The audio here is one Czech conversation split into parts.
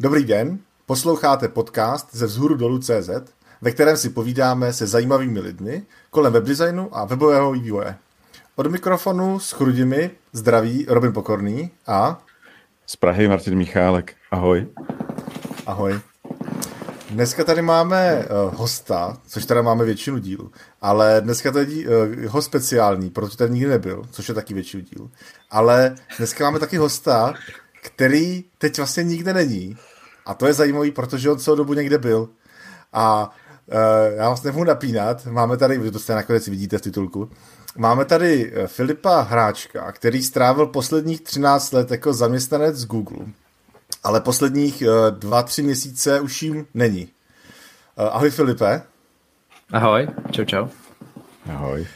Dobrý den, posloucháte podcast ze vzhůru dolů CZ, ve kterém si povídáme se zajímavými lidmi kolem webdesignu a webového vývoje. Od mikrofonu s chrudimi zdraví Robin Pokorný a... Z Prahy Martin Michálek. Ahoj. Ahoj. Dneska tady máme uh, hosta, což teda máme většinu dílu, ale dneska tady uh, ho speciální, protože tady nikdy nebyl, což je taky většinu dílu. Ale dneska máme taky hosta, který teď vlastně nikde není. A to je zajímavý, protože on celou dobu někde byl. A uh, já vás nemohu napínat, máme tady, to jste nakonec vidíte v titulku, máme tady Filipa Hráčka, který strávil posledních 13 let jako zaměstnanec z Google ale posledních uh, dva, tři měsíce už jim není. Uh, ahoj Filipe. Ahoj, čau čau. Ahoj.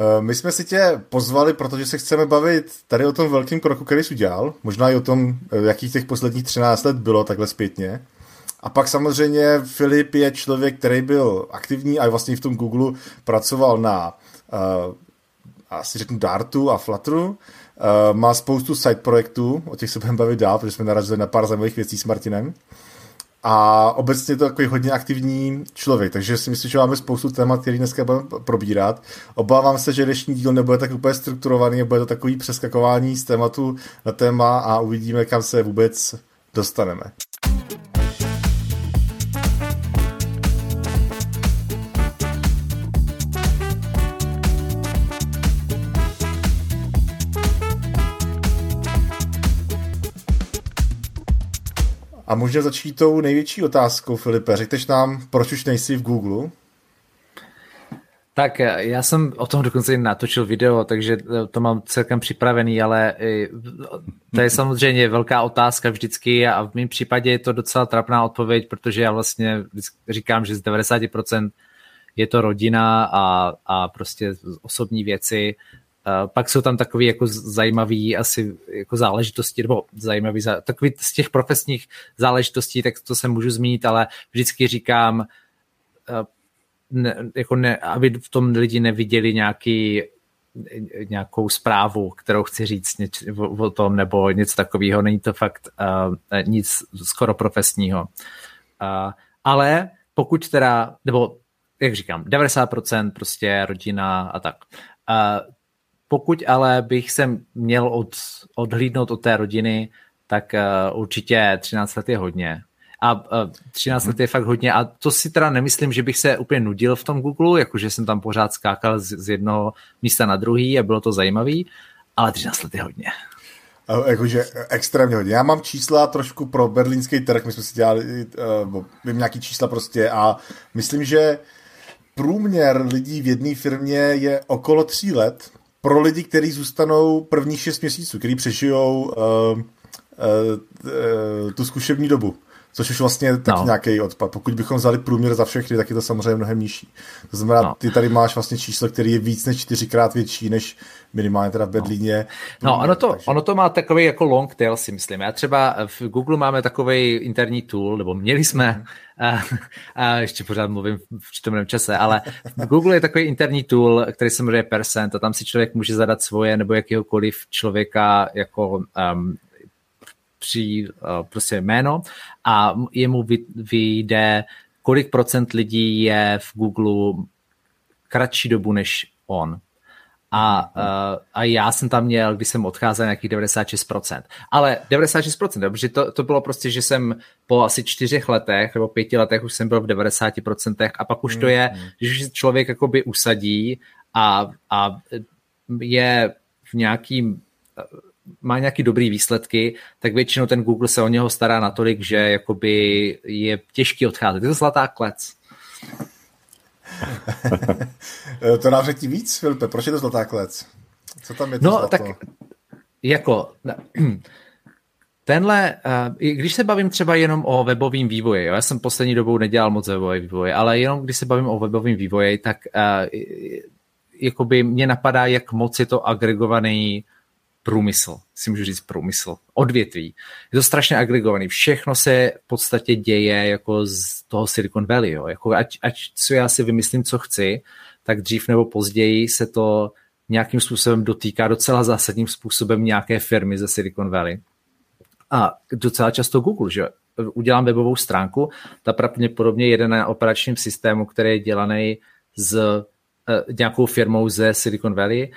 Uh, my jsme si tě pozvali, protože se chceme bavit tady o tom velkém kroku, který jsi udělal, možná i o tom, jakých těch posledních 13 let bylo takhle zpětně. A pak samozřejmě Filip je člověk, který byl aktivní a vlastně v tom Google pracoval na uh, asi řeknu Dartu a Flutteru Uh, má spoustu side projektů, o těch se budeme bavit dál, protože jsme narazili na pár zajímavých věcí s Martinem. A obecně je to takový hodně aktivní člověk, takže si myslím, že máme spoustu témat, který dneska budeme probírat. Obávám se, že dnešní díl nebude tak úplně strukturovaný, bude to takový přeskakování z tématu na téma a uvidíme, kam se vůbec dostaneme. A můžeme začít tou největší otázkou, Filipe. Řekneš nám, proč už nejsi v Google? Tak já jsem o tom dokonce natočil video, takže to mám celkem připravený, ale to je samozřejmě velká otázka vždycky a v mém případě je to docela trapná odpověď, protože já vlastně říkám, že z 90% je to rodina a, a prostě osobní věci pak jsou tam takové jako zajímavé asi jako záležitosti, nebo zajímavý, takový z těch profesních záležitostí, tak to se můžu zmínit, ale vždycky říkám, ne, jako ne, aby v tom lidi neviděli nějaký nějakou zprávu, kterou chci říct něč, o, o tom, nebo něco takového. Není to fakt uh, nic skoro profesního. Uh, ale pokud teda, nebo jak říkám, 90% prostě rodina a tak. Uh, pokud ale bych se měl od, odhlídnout od té rodiny, tak uh, určitě 13 let je hodně. A uh, 13 hmm. let je fakt hodně a to si teda nemyslím, že bych se úplně nudil v tom Google, jakože jsem tam pořád skákal z, z jednoho místa na druhý a bylo to zajímavý, ale 13 let je hodně. Jakože extrémně hodně. Já mám čísla trošku pro berlínský trh, my jsme si dělali, uh, vím nějaký čísla prostě a myslím, že průměr lidí v jedné firmě je okolo tří let pro lidi, kteří zůstanou prvních šest měsíců, kteří přežijou uh, uh, uh, tu zkušební dobu. Což už vlastně je taky no. nějaký odpad. Pokud bychom vzali průměr za všechny, tak je to samozřejmě mnohem nižší. To znamená, no. ty tady máš vlastně číslo, který je víc než čtyřikrát větší než minimálně teda v no. Berlíně. No, no ono, to, takže... ono to má takový jako long tail, si myslím. Já třeba v Google máme takový interní tool, nebo měli jsme, a, a ještě pořád mluvím v čtemném čase, ale v Google je takový interní tool, který se jmenuje Percent a tam si člověk může zadat svoje nebo jakýhokoliv člověka jako um, při uh, prostě jméno a jemu vyjde, kolik procent lidí je v Google kratší dobu než on. A, uh, a já jsem tam měl, když jsem odcházel, nějakých 96%. Ale 96%, protože to, to bylo prostě, že jsem po asi čtyřech letech nebo pěti letech už jsem byl v 90% a pak už to je, mm-hmm. že se člověk jakoby usadí a, a je v nějakým má nějaký dobrý výsledky, tak většinou ten Google se o něho stará natolik, že jakoby je těžký odcházet. Je to zlatá klec. to nám řekni víc, Filipe, proč je to zlatá klec? Co tam je to No, zlato? tak jako tenhle, uh, když se bavím třeba jenom o webovém vývoji, jo, já jsem poslední dobou nedělal moc webový vývoj, ale jenom když se bavím o webovém vývoji, tak uh, jakoby mě napadá, jak moc je to agregovaný průmysl, si můžu říct průmysl, odvětví. Je to strašně agregovaný. Všechno se v podstatě děje jako z toho Silicon Valley. Jo. Jako ať, ať co já si vymyslím, co chci, tak dřív nebo později se to nějakým způsobem dotýká docela zásadním způsobem nějaké firmy ze Silicon Valley. A docela často Google, že udělám webovou stránku, ta pravděpodobně jede na operačním systému, který je dělaný s uh, nějakou firmou ze Silicon Valley,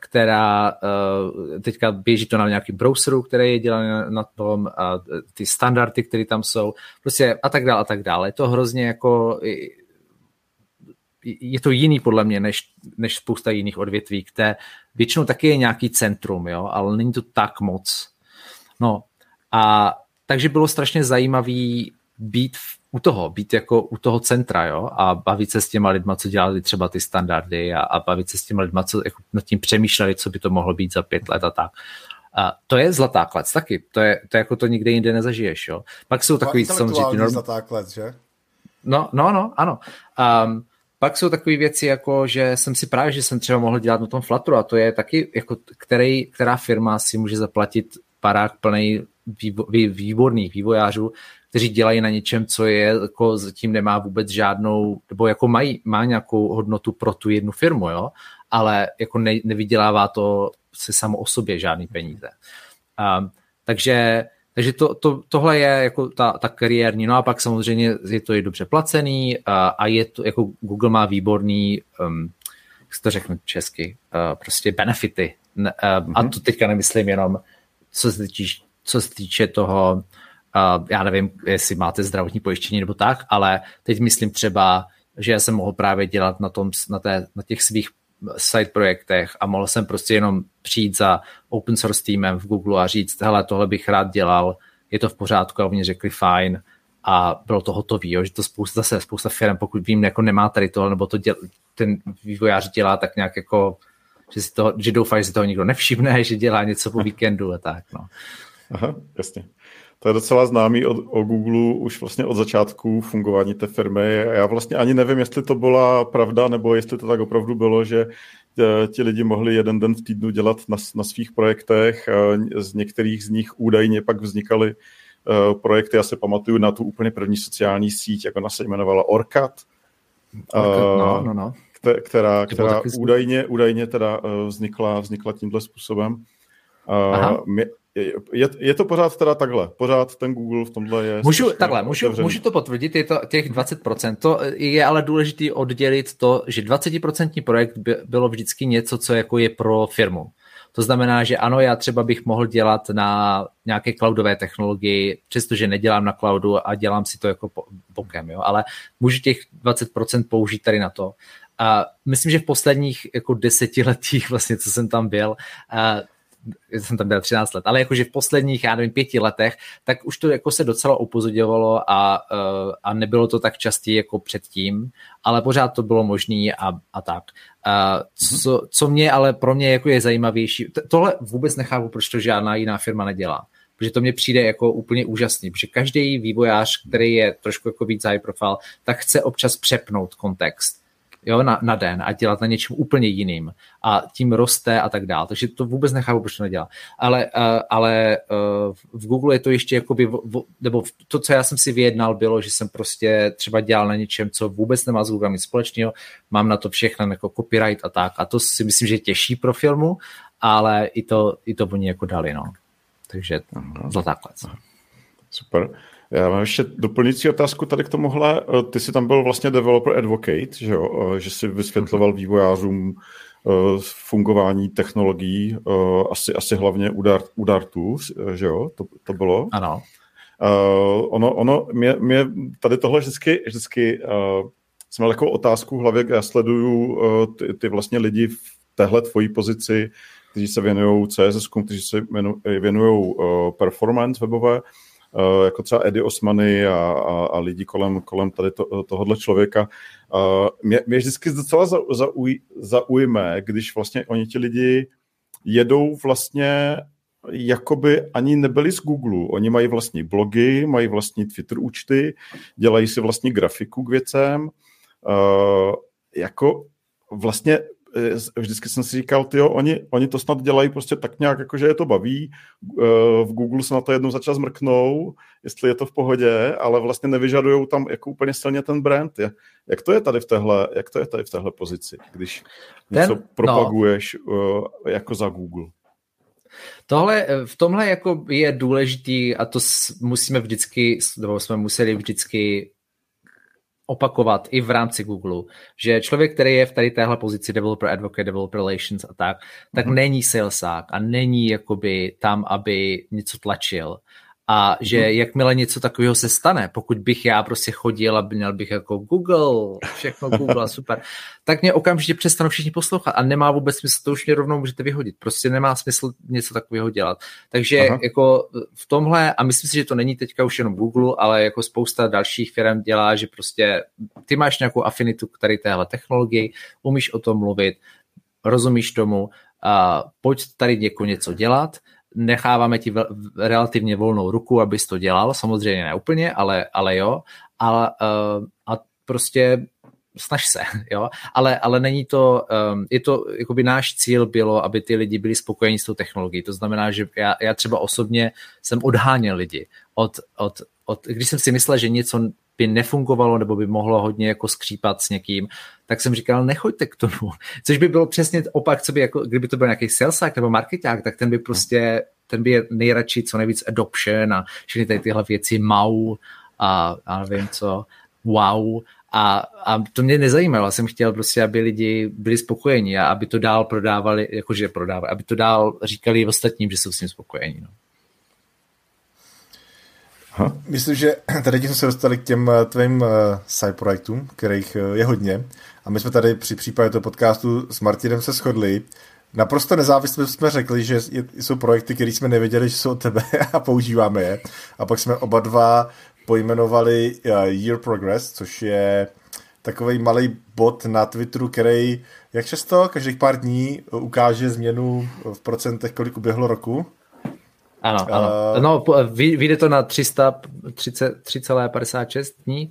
která uh, teďka běží to na nějakým browseru, který je dělaný na, tom, uh, ty standardy, které tam jsou, prostě a tak dále a tak dále. Je to hrozně jako je to jiný podle mě, než, než spousta jiných odvětví, které většinou taky je nějaký centrum, jo, ale není to tak moc. No a takže bylo strašně zajímavý být v, u toho, být jako u toho centra, jo, a bavit se s těma lidma, co dělali třeba ty standardy a, a bavit se s těma lidma, co jako nad tím přemýšleli, co by to mohlo být za pět let a tak. A to je zlatá klec taky, to je, to je jako to nikde jinde nezažiješ, jo. Pak jsou takový samozřejmě... Norm... zlatá klec, že? No, no, no, ano. Um, pak jsou takové věci, jako že jsem si právě, že jsem třeba mohl dělat na tom Flutteru a to je taky, jako který, která firma si může zaplatit parák plný výborných vývojářů, kteří dělají na něčem, co je jako zatím nemá vůbec žádnou, nebo jako mají, má nějakou hodnotu pro tu jednu firmu, jo, ale jako ne, nevydělává to se samo o sobě žádný peníze. Um, takže takže to, to, tohle je jako ta, ta kariérní, no a pak samozřejmě je to i dobře placený a, a je to, jako Google má výborný, um, jak se to řekne česky, uh, prostě benefity. Uh, mm-hmm. A to teďka nemyslím jenom, co se týče, co se týče toho, uh, já nevím, jestli máte zdravotní pojištění nebo tak, ale teď myslím třeba, že jsem mohl právě dělat na, tom, na, té, na těch svých side projektech a mohl jsem prostě jenom přijít za open source týmem v Google a říct, hele, tohle bych rád dělal, je to v pořádku a oni řekli fajn a bylo to hotové, že to spousta, zase spousta firm, pokud vím, jako nemá tady to, nebo to děl, ten vývojář dělá tak nějak jako, že, si toho, že doufá, že si toho nikdo nevšimne, že dělá něco po víkendu a tak, no. Aha, jasně. To je docela známý od, o Google už vlastně od začátku fungování té firmy. Já vlastně ani nevím, jestli to byla pravda, nebo jestli to tak opravdu bylo, že eh, ti lidi mohli jeden den v týdnu dělat na, na svých projektech. Z některých z nich údajně pak vznikaly uh, projekty. Já se pamatuju na tu úplně první sociální síť, jak ona se jmenovala. Orcat uh, no, no, no. Která, která údajně, údajně teda vznikla, vznikla tímhle způsobem. Mě, je, je to pořád teda takhle, pořád ten Google v tomhle je... Můžu, takhle, můžu, můžu to potvrdit, je to těch 20%, to je ale důležité oddělit to, že 20% projekt by, bylo vždycky něco, co jako je pro firmu. To znamená, že ano, já třeba bych mohl dělat na nějaké cloudové technologii, přestože nedělám na cloudu a dělám si to jako bokem, jo, ale můžu těch 20% použít tady na to. A myslím, že v posledních jako desetiletích, vlastně, co jsem tam byl, jsem tam byl 13 let, ale jakože v posledních, já nevím, pěti letech, tak už to jako se docela upozorňovalo a, eh, a nebylo to tak častý jako předtím, ale pořád to bylo možné a, a tak. A co, co mě ale pro mě jako je zajímavější, tohle vůbec nechápu, proč to žádná jiná firma nedělá protože to mně přijde jako úplně úžasný, protože každý vývojář, který je trošku jako víc high profile, tak chce občas přepnout kontext jo, na, na den a dělat na něčem úplně jiným a tím roste a tak dále. Takže to vůbec nechápu, proč to nedělá. Ale, uh, ale uh, v Google je to ještě jakoby, v, nebo to, co já jsem si vyjednal, bylo, že jsem prostě třeba dělal na něčem, co vůbec nemá s Google nic společného, mám na to všechno jako copyright a tak a to si myslím, že je těžší pro filmu, ale i to, i to oni jako dali, no. Takže zlatá klec. Super. Já mám ještě doplňující otázku tady k tomuhle. Eh, ty jsi tam byl vlastně developer advocate, že, jo? Eh, že jsi vysvětloval vývojářům eh, fungování technologií, asi, asi hlavně u, Dart, u Dartu, že jo? To, to bylo? Ano. Uh, ono, ono mě, mě tady tohle vždycky, vždycky uh, jsem měl takovou otázku v hlavě, já sleduju uh, ty, ty vlastně lidi v téhle tvojí pozici, kteří se věnují CSS, kteří se věnují uh, performance webové, jako třeba Eddie Osmany a, a, a lidi kolem, kolem tady to, tohohle člověka. Eh, mě, mě vždycky docela zauj, zaujme, když vlastně oni ti lidi jedou vlastně jakoby ani nebyli z Google. Oni mají vlastní blogy, mají vlastní Twitter účty, dělají si vlastní grafiku k věcem. Uh, jako vlastně Eh, vždycky jsem si říkal, tyjo, oni, oni to snad dělají prostě tak nějak, jako že je to baví. Eh, v Google se na to jednou začas mrknou, jestli je to v pohodě, ale vlastně nevyžadují tam jako úplně silně ten brand. Jak to je tady v téhle, jak to je tady v téhle pozici, když ten, něco propaguješ no. jako za Google? Tohle, v tomhle jako je důležitý a to musíme vždycky, nebo jsme museli vždycky opakovat i v rámci Google, že člověk, který je v tady téhle pozici developer advocate, developer relations a tak, tak mm-hmm. není salesák a není jakoby tam, aby něco tlačil, a že hmm. jakmile něco takového se stane, pokud bych já prostě chodil a měl bych jako Google, všechno Google, super, tak mě okamžitě přestanou všichni poslouchat a nemá vůbec smysl, to už mě rovnou můžete vyhodit. Prostě nemá smysl něco takového dělat. Takže Aha. jako v tomhle, a myslím si, že to není teďka už jenom Google, ale jako spousta dalších firm dělá, že prostě ty máš nějakou afinitu k tady téhle technologii, umíš o tom mluvit, rozumíš tomu, a pojď tady něco dělat, necháváme ti relativně volnou ruku, abys to dělal, samozřejmě ne úplně, ale, ale jo, a, uh, a prostě snaž se, jo, ale, ale není to, um, je to, jakoby náš cíl bylo, aby ty lidi byli spokojení s tou technologií, to znamená, že já, já třeba osobně jsem odháněl lidi od, od, od, když jsem si myslel, že něco by nefungovalo nebo by mohlo hodně jako skřípat s někým, tak jsem říkal, nechoďte k tomu. Což by bylo přesně opak, co by jako, kdyby to byl nějaký salesák nebo marketák, tak ten by prostě, ten by je nejradši co nejvíc adoption a všechny tady tyhle věci mau a, a nevím co, wow. A, a to mě nezajímalo, já jsem chtěl prostě, aby lidi byli spokojení a aby to dál prodávali, jakože prodávali, aby to dál říkali ostatním, že jsou s ním spokojení. No. Aha. Myslím, že tady jsme se dostali k těm eh, tvým side projektům, kterých uh, je hodně. A my jsme tady při případě toho podcastu s Martinem se shodli. Naprosto nezávisle jsme řekli, že jsou projekty, které jsme nevěděli, že jsou od tebe a používáme je. A pak jsme oba dva pojmenovali Year Progress, což je takový malý bot na Twitteru, který jak často, každých pár dní ukáže změnu v procentech, kolik uběhlo roku. Ano, ano. Uh, no, vyjde to na 3,56 dní.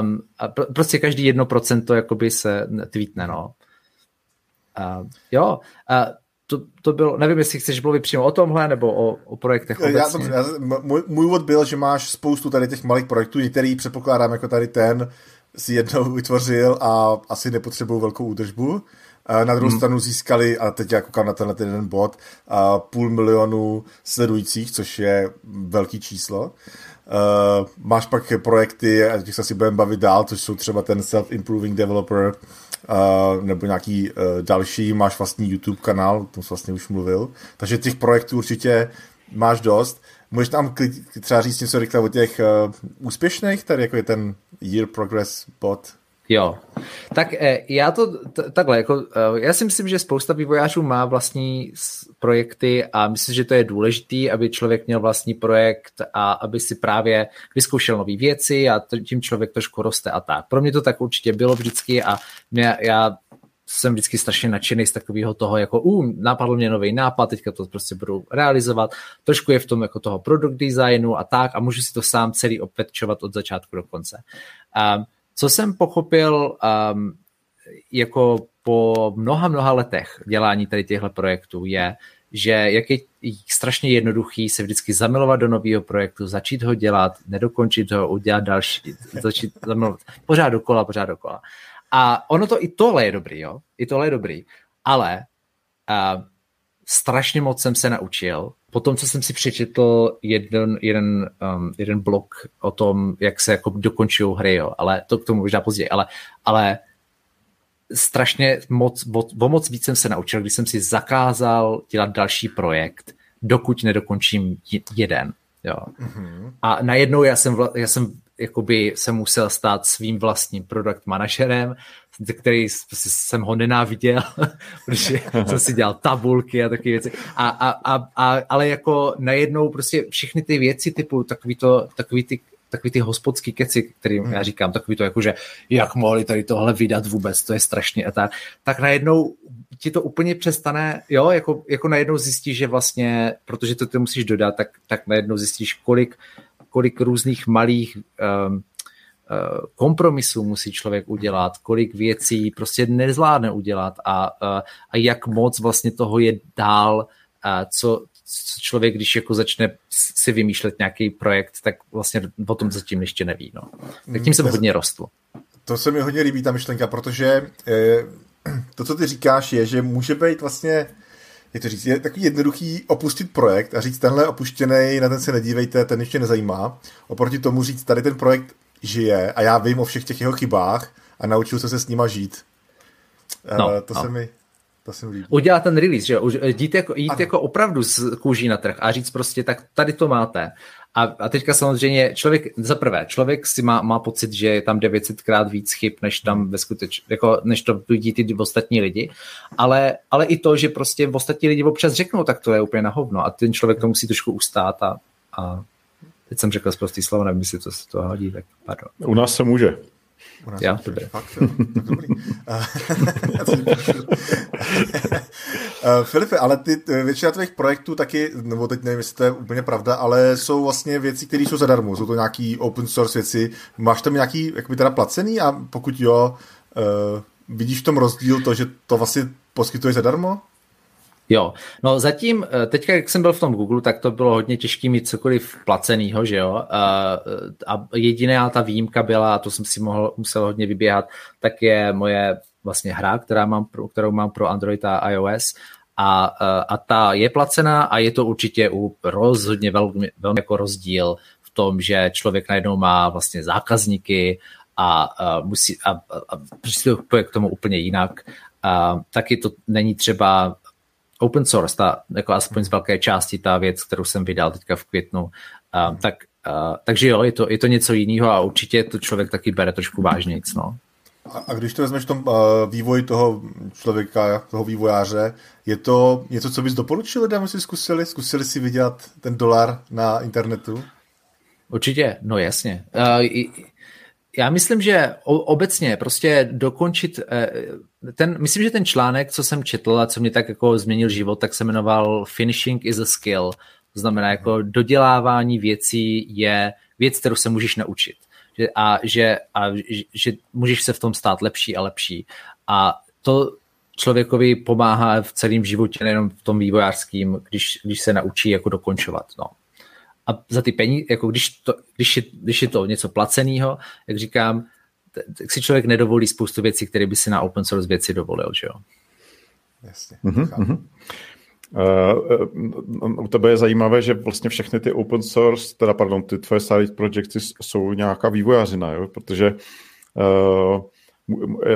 Um, a pr- prostě každý jedno procento jakoby se tweetne, no. Uh, jo, uh, to, to bylo, nevím, jestli chceš mluvit přímo o tomhle, nebo o, o projektech obecně. Já, já, můj, můj úvod byl, že máš spoustu tady těch malých projektů, některý předpokládám jako tady ten, si jednou vytvořil a asi nepotřebují velkou údržbu. Na druhou hmm. stranu získali, a teď já koukám na tenhle ten jeden bod, půl milionu sledujících, což je velký číslo. Uh, máš pak projekty, a těch se asi budeme bavit dál, což jsou třeba ten self-improving developer, uh, nebo nějaký uh, další, máš vlastní YouTube kanál, o tom jsi vlastně už mluvil. Takže těch projektů určitě máš dost. Můžeš tam třeba říct něco rychle o těch uh, úspěšných, tady jako je ten Year Progress bot? Jo, tak eh, já to takhle, jako, eh, já si myslím, že spousta vývojářů má vlastní projekty a myslím, že to je důležitý, aby člověk měl vlastní projekt a aby si právě vyzkoušel nové věci a tím člověk trošku roste a tak. Pro mě to tak určitě bylo vždycky a mě, já jsem vždycky strašně nadšený z takového toho, jako uh, napadl mě nový nápad, teďka to prostě budu realizovat. Trošku je v tom jako toho product designu a tak a můžu si to sám celý opetčovat od začátku do konce. Um, co jsem pochopil um, jako po mnoha, mnoha letech dělání tady těchto projektů je, že jak je strašně jednoduchý se vždycky zamilovat do nového projektu, začít ho dělat, nedokončit ho, udělat další, začít zamilovat, pořád dokola, pořád dokola. A ono to i tohle je dobrý, jo? I tohle je dobrý. Ale uh, strašně moc jsem se naučil. Potom, co jsem si přečetl jeden, jeden, um, jeden blog o tom, jak se jako dokončují hry, jo, ale to k tomu možná později, ale, ale strašně moc, o moc víc jsem se naučil, když jsem si zakázal dělat další projekt, dokud nedokončím jeden. Jo. Mm-hmm. A najednou já jsem, já jsem jakoby se musel stát svým vlastním product manažerem, který prostě jsem ho nenáviděl, protože jsem si dělal tabulky a takové věci. A, a, a, a, ale jako najednou prostě všechny ty věci typu takový, to, takový ty takový ty hospodský keci, kterým hmm. já říkám, takový to jako, že jak mohli tady tohle vydat vůbec, to je strašně a tak, tak najednou ti to úplně přestane, jo, jako, jako najednou zjistíš, že vlastně, protože to ty musíš dodat, tak, tak najednou zjistíš, kolik, kolik různých malých um, kompromisů musí člověk udělat, kolik věcí prostě nezvládne udělat a, a jak moc vlastně toho je dál, co, co člověk, když jako začne si vymýšlet nějaký projekt, tak vlastně o tom zatím ještě neví. No. Tak tím jsem to, hodně rostl. To se mi hodně líbí, ta myšlenka, protože eh, to, co ty říkáš, je, že může být vlastně jak to říct, je takový jednoduchý opustit projekt a říct, tenhle opuštěný, na ten se nedívejte, ten ještě nezajímá. Oproti tomu říct, tady ten projekt žije a já vím o všech těch jeho chybách a naučil se se s nima žít. No, uh, to no. se mi to se mi líbí. Udělat ten release, že jít, jako, jít jako opravdu z kůží na trh a říct prostě, tak tady to máte. A, a teďka samozřejmě člověk, za prvé, člověk si má, má pocit, že je tam 900krát víc chyb, než tam ve skuteč, jako, než to vidí ty ostatní lidi, ale, ale i to, že prostě ostatní lidi občas řeknou, tak to je úplně na hovno a ten člověk to musí trošku ustát a, a teď jsem řekl zprostý slovo, nevím, jestli to, to hodí, tak pardon. U nás se může. U nás jo. Fakt, jo. dobrý. Uh, Filipe, ale ty většina tvých projektů taky, nebo teď nevím, jestli to je úplně pravda, ale jsou vlastně věci, které jsou zadarmo. Jsou to nějaký open source věci. Máš tam nějaký, jakoby teda placený a pokud jo, uh, vidíš v tom rozdíl to, že to vlastně poskytuje zadarmo? Jo, no zatím, eh, teďka jak jsem byl v tom Google, tak to bylo hodně těžké mít cokoliv placenýho, že jo, a, a jediná ta výjimka byla, a to jsem si mohl, musel hodně vyběhat, tak je moje vlastně hra, která mám kterou mám pro Android a iOS. A, a ta je placená a je to určitě u rozhodně velmi, velmi jako rozdíl v tom, že člověk najednou má vlastně zákazníky a, a musí a, a, a přistupuje k tomu úplně jinak. A, taky to není třeba open source, ta, jako aspoň z velké části ta věc, kterou jsem vydal teďka v květnu, a, tak, a, takže jo, je to, je to něco jiného a určitě to člověk taky bere trošku vážnějc, no. A, a když to vezmeš v tom uh, vývoji toho člověka, toho vývojáře, je to něco, co bys doporučil lidem, si zkusili? Zkusili si vydělat ten dolar na internetu? Určitě, no jasně. Uh, já myslím, že obecně prostě dokončit eh, ten, myslím, že ten článek, co jsem četl a co mě tak jako změnil život, tak se jmenoval Finishing is a skill. To znamená, jako dodělávání věcí je věc, kterou se můžeš naučit a, že, a že můžeš se v tom stát lepší a lepší. A to člověkovi pomáhá v celém životě, nejenom v tom vývojářském, když, když se naučí jako dokončovat. No. A za ty peníze, jako když, to, když, je, když je to něco placeného, jak říkám, tak si člověk nedovolí spoustu věcí, které by si na open source věci dovolil, že jo? Jasně. Mm-hmm. Uh, u tebe je zajímavé, že vlastně všechny ty open source, teda pardon, ty tvoje side projecty jsou nějaká vývojářina, jo? protože uh,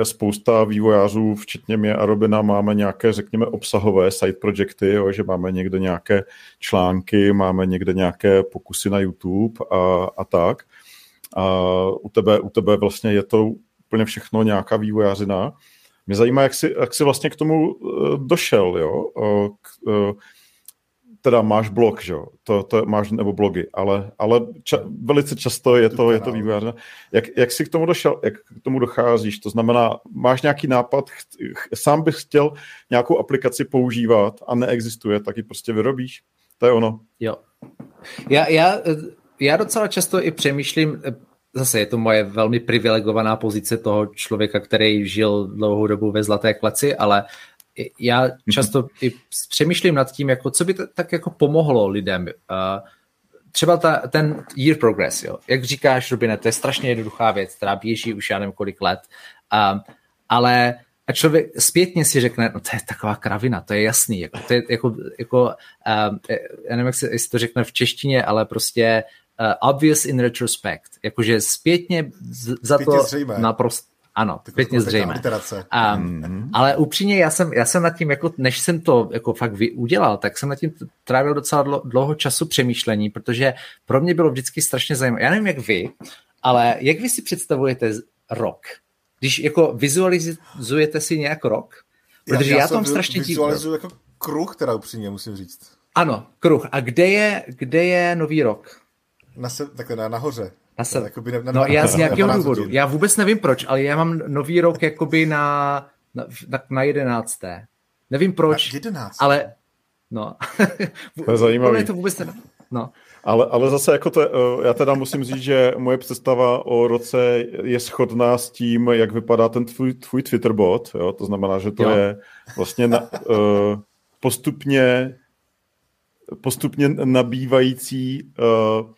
spousta vývojářů, včetně mě a Robina, máme nějaké, řekněme, obsahové side projecty, jo, že máme někde nějaké články, máme někde nějaké pokusy na YouTube a, a tak. A u tebe, u tebe vlastně je to úplně všechno nějaká vývojářina. Mě zajímá, jak jsi, jak jsi vlastně k tomu eh, došel, jo? K, eh, teda máš blog, že jo? To, to máš, nebo blogy, ale, ale ča, velice často je to, je to vývojářina. Jak, jak jsi k tomu došel, jak k tomu docházíš? To znamená, máš nějaký nápad, ch, sám bych chtěl nějakou aplikaci používat a neexistuje, tak ji prostě vyrobíš? To je ono. Jo. Já, já, já docela často i přemýšlím, zase je to moje velmi privilegovaná pozice toho člověka, který žil dlouhou dobu ve Zlaté kleci, ale já mhm. často i přemýšlím nad tím, jako co by to, tak jako pomohlo lidem. Uh, třeba ta, ten year progress, jo. jak říkáš, Robine, to je strašně jednoduchá věc, která běží už já nevím kolik let, um, ale a člověk zpětně si řekne, no to je taková kravina, to je jasný, jako, to je jako, jako um, já nevím, jak se, jestli to řekne v češtině, ale prostě uh, obvious in retrospect, jakože zpětně za to naprosto ano, pěkně zřejmé. A, mm-hmm. Ale upřímně, já jsem, já jsem nad tím, jako, než jsem to jako fakt vy, udělal, tak jsem nad tím trávil docela dlo, dlouho času přemýšlení, protože pro mě bylo vždycky strašně zajímavé. Já nevím, jak vy, ale jak vy si představujete rok? Když jako vizualizujete si nějak rok? Protože já, já, já tom strašně vizualizuju jako kruh, teda upřímně musím říct. Ano, kruh. A kde je, kde je nový rok? Na se, takhle na, nahoře. Na se... jakoby na, na, no já z nějakého důvodu. Hodin. Já vůbec nevím proč, ale já mám nový rok jakoby na, na, na, jedenácté. Nevím proč, na jedenácté. ale no. to je zajímavé. to vůbec ne... no. Ale, ale zase jako to, já teda musím říct, že moje představa o roce je shodná s tím, jak vypadá ten tvůj, tvůj Twitter bot, jo? to znamená, že to jo. je vlastně na, uh, postupně postupně nabývající uh,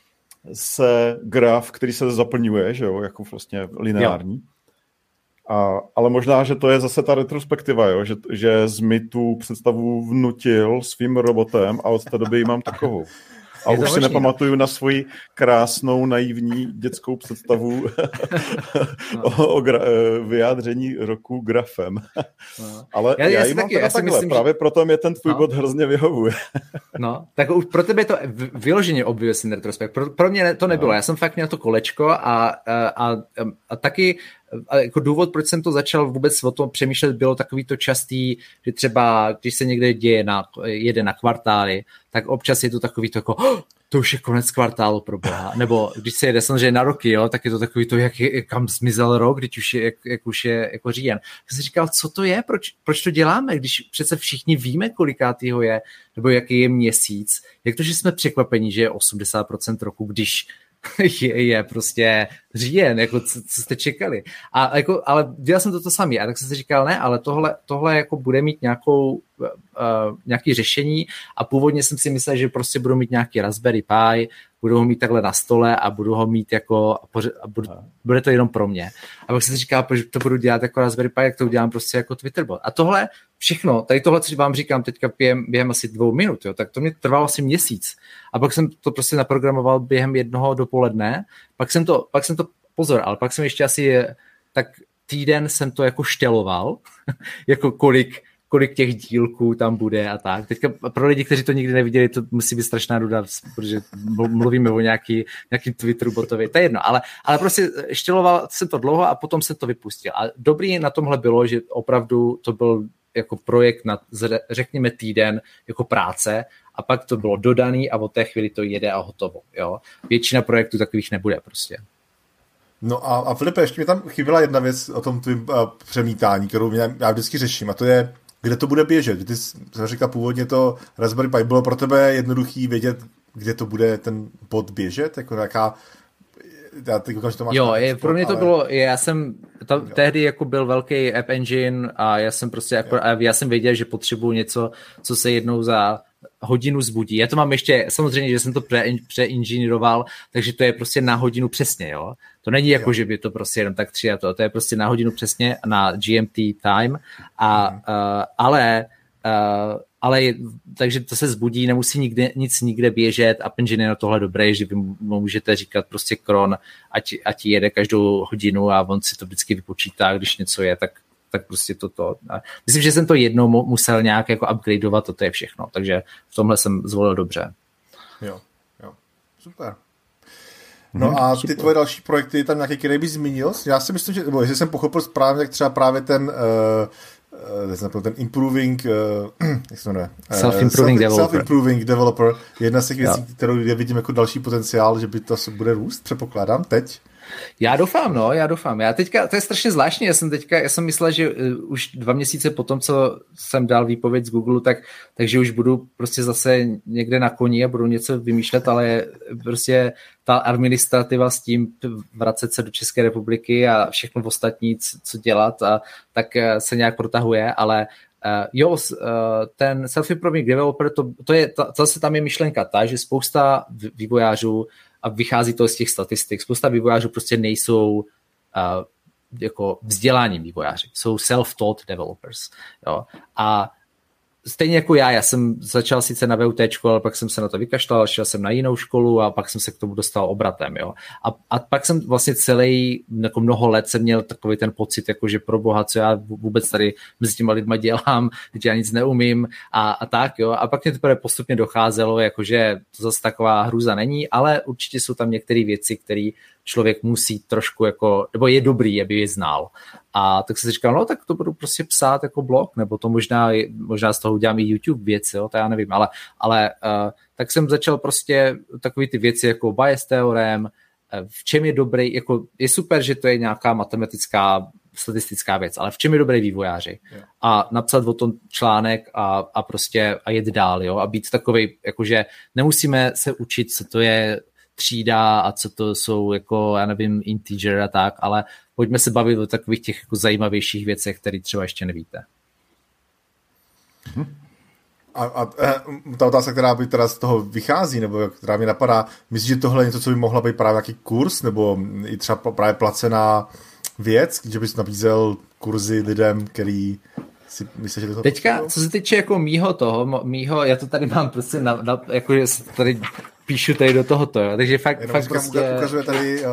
se graf, který se zaplňuje, že jo, jako vlastně lineární. Jo. A, ale možná, že to je zase ta retrospektiva, jo? Že, že z mi tu představu vnutil svým robotem a od té doby ji mám takovou. A už si nepamatuju na svoji krásnou, naivní dětskou představu no. o, o gra, eh, vyjádření roku grafem. No. Ale já, já, já ji mám taky, já takhle, myslím, právě že... proto mě ten tvůj no. bod hrozně vyhovuje. no, tak už pro tebe je to vyloženě obviously retrospekt. Pro, pro mě to nebylo, no. já jsem fakt měl to kolečko a, a, a, a taky a jako důvod, proč jsem to začal vůbec o tom přemýšlet, bylo takový to častý, že třeba, když se někde děje na, jede na kvartály, tak občas je to takový to jako, oh, to už je konec kvartálu pro boha. Nebo když se jede samozřejmě na roky, jo, tak je to takový to, jak, je, kam zmizel rok, když už je, jak, jak už je jako říjen. Já jsem říkal, co to je, proč, proč to děláme, když přece všichni víme, kolikátýho je, nebo jaký je měsíc. Jak to, že jsme překvapení, že je 80% roku, když je, je prostě říjen, jako co, co jste čekali. A jako, ale dělal jsem to to samý a tak jsem si říkal, ne, ale tohle, tohle jako bude mít nějakou, uh, nějaký řešení a původně jsem si myslel, že prostě budu mít nějaký Raspberry Pi, budu ho mít takhle na stole a budu ho mít jako, a budu, bude to jenom pro mě. A pak jsem si říkal, že to budu dělat jako Raspberry Pi, jak to udělám prostě jako Twitter bot. A tohle všechno, tady tohle, co vám říkám teďka během, během asi dvou minut, jo, tak to mě trvalo asi měsíc. A pak jsem to prostě naprogramoval během jednoho dopoledne, pak jsem to, pak jsem to, pozor, ale pak jsem ještě asi tak týden jsem to jako šteloval, jako kolik, kolik těch dílků tam bude a tak. Teďka pro lidi, kteří to nikdy neviděli, to musí být strašná nuda, protože mluvíme o nějaký, nějaký Twitteru botovi, to je jedno, ale, ale prostě štěloval jsem to dlouho a potom jsem to vypustil. A dobrý na tomhle bylo, že opravdu to byl jako projekt na, řekněme, týden jako práce a pak to bylo dodaný a od té chvíli to jede a hotovo. Jo? Většina projektů takových nebude prostě. No a, a Filipe, ještě mi tam chyběla jedna věc o tom tvým uh, přemítání, kterou mě, já vždycky řeším, a to je, kde to bude běžet. Ty jsi říkal původně to Raspberry Pi, bylo pro tebe jednoduchý vědět, kde to bude ten pod běžet, jako nějaká já teď koukám, že to máš Jo, je, pro mě to ale... bylo, já jsem tam, tehdy jako byl velký app engine a já jsem prostě, jako, já jsem věděl, že potřebuju něco, co se jednou za hodinu zbudí. Já to mám ještě, samozřejmě, že jsem to pre, takže to je prostě na hodinu přesně, jo. To není jako, jo. že by to prostě jenom tak tři a to, to je prostě na hodinu přesně na GMT time, a, mhm. uh, ale uh, ale je, takže to se zbudí, nemusí nikde, nic nikde běžet a Engine je na tohle dobré, že vy můžete říkat prostě kron, ať, ať jede každou hodinu a on si to vždycky vypočítá, když něco je, tak, tak prostě toto. Myslím, že jsem to jednou musel nějak jako upgradeovat, to je všechno, takže v tomhle jsem zvolil dobře. Jo, jo, super. No hmm, a ty super. tvoje další projekty, tam nějaký, který bys zmínil? Já si myslím, že, nebo jestli jsem pochopil správně, tak třeba právě ten uh, uh, ten improving, uh, jak se jmenuje? Self-improving self, developer. Self-improving developer. Jedna z těch věcí, kterou já vidím jako další potenciál, že by to bude růst, předpokládám, teď. Já doufám, no, já doufám. Já teďka, to je strašně zvláštní, já jsem teďka, já jsem myslel, že uh, už dva měsíce po tom, co jsem dal výpověď z Google, tak, takže už budu prostě zase někde na koni a budu něco vymýšlet, ale prostě ta administrativa s tím vracet se do České republiky a všechno ostatní, co dělat, a, tak uh, se nějak protahuje, ale Uh, jo, uh, ten self-improving developer, to, to je, ta, zase tam je myšlenka ta, že spousta vývojářů a vychází to z těch statistik. Spousta vývojářů prostě nejsou uh, jako vzdělání vývojáři, jsou self-taught developers. Jo? A stejně jako já, já jsem začal sice na VUT, ale pak jsem se na to vykašlal, šel jsem na jinou školu a pak jsem se k tomu dostal obratem. Jo. A, a pak jsem vlastně celý, jako mnoho let jsem měl takový ten pocit, jako že pro boha, co já vůbec tady mezi těma lidma dělám, že já nic neumím a, a tak. Jo. A pak mě teprve postupně docházelo, jako že to zase taková hruza není, ale určitě jsou tam některé věci, které člověk musí trošku jako, nebo je dobrý, aby je znal. A tak jsem si říkal, no tak to budu prostě psát jako blog, nebo to možná, možná z toho udělám i YouTube věci, jo, to já nevím, ale, ale uh, tak jsem začal prostě takové ty věci jako bias teorem, eh, v čem je dobrý, jako je super, že to je nějaká matematická statistická věc, ale v čem je dobrý vývojáři? A napsat o tom článek a, a prostě a jet dál, jo, a být takový, jakože nemusíme se učit, co to je třída a co to jsou jako, já nevím, integer a tak, ale pojďme se bavit o takových těch jako zajímavějších věcech, které třeba ještě nevíte. A, a, eh, ta otázka, která by teda z toho vychází, nebo která mi napadá, myslíš, že tohle je něco, co by mohla být právě nějaký kurz, nebo i třeba právě placená věc, že bys nabízel kurzy lidem, který si myslíš, že to Teďka, co se týče jako mýho toho, mýho, já to tady mám prostě na, na jako tady píšu tady do tohoto, jo. takže fakt, Jenom fakt prostě... ukazuje tady uh,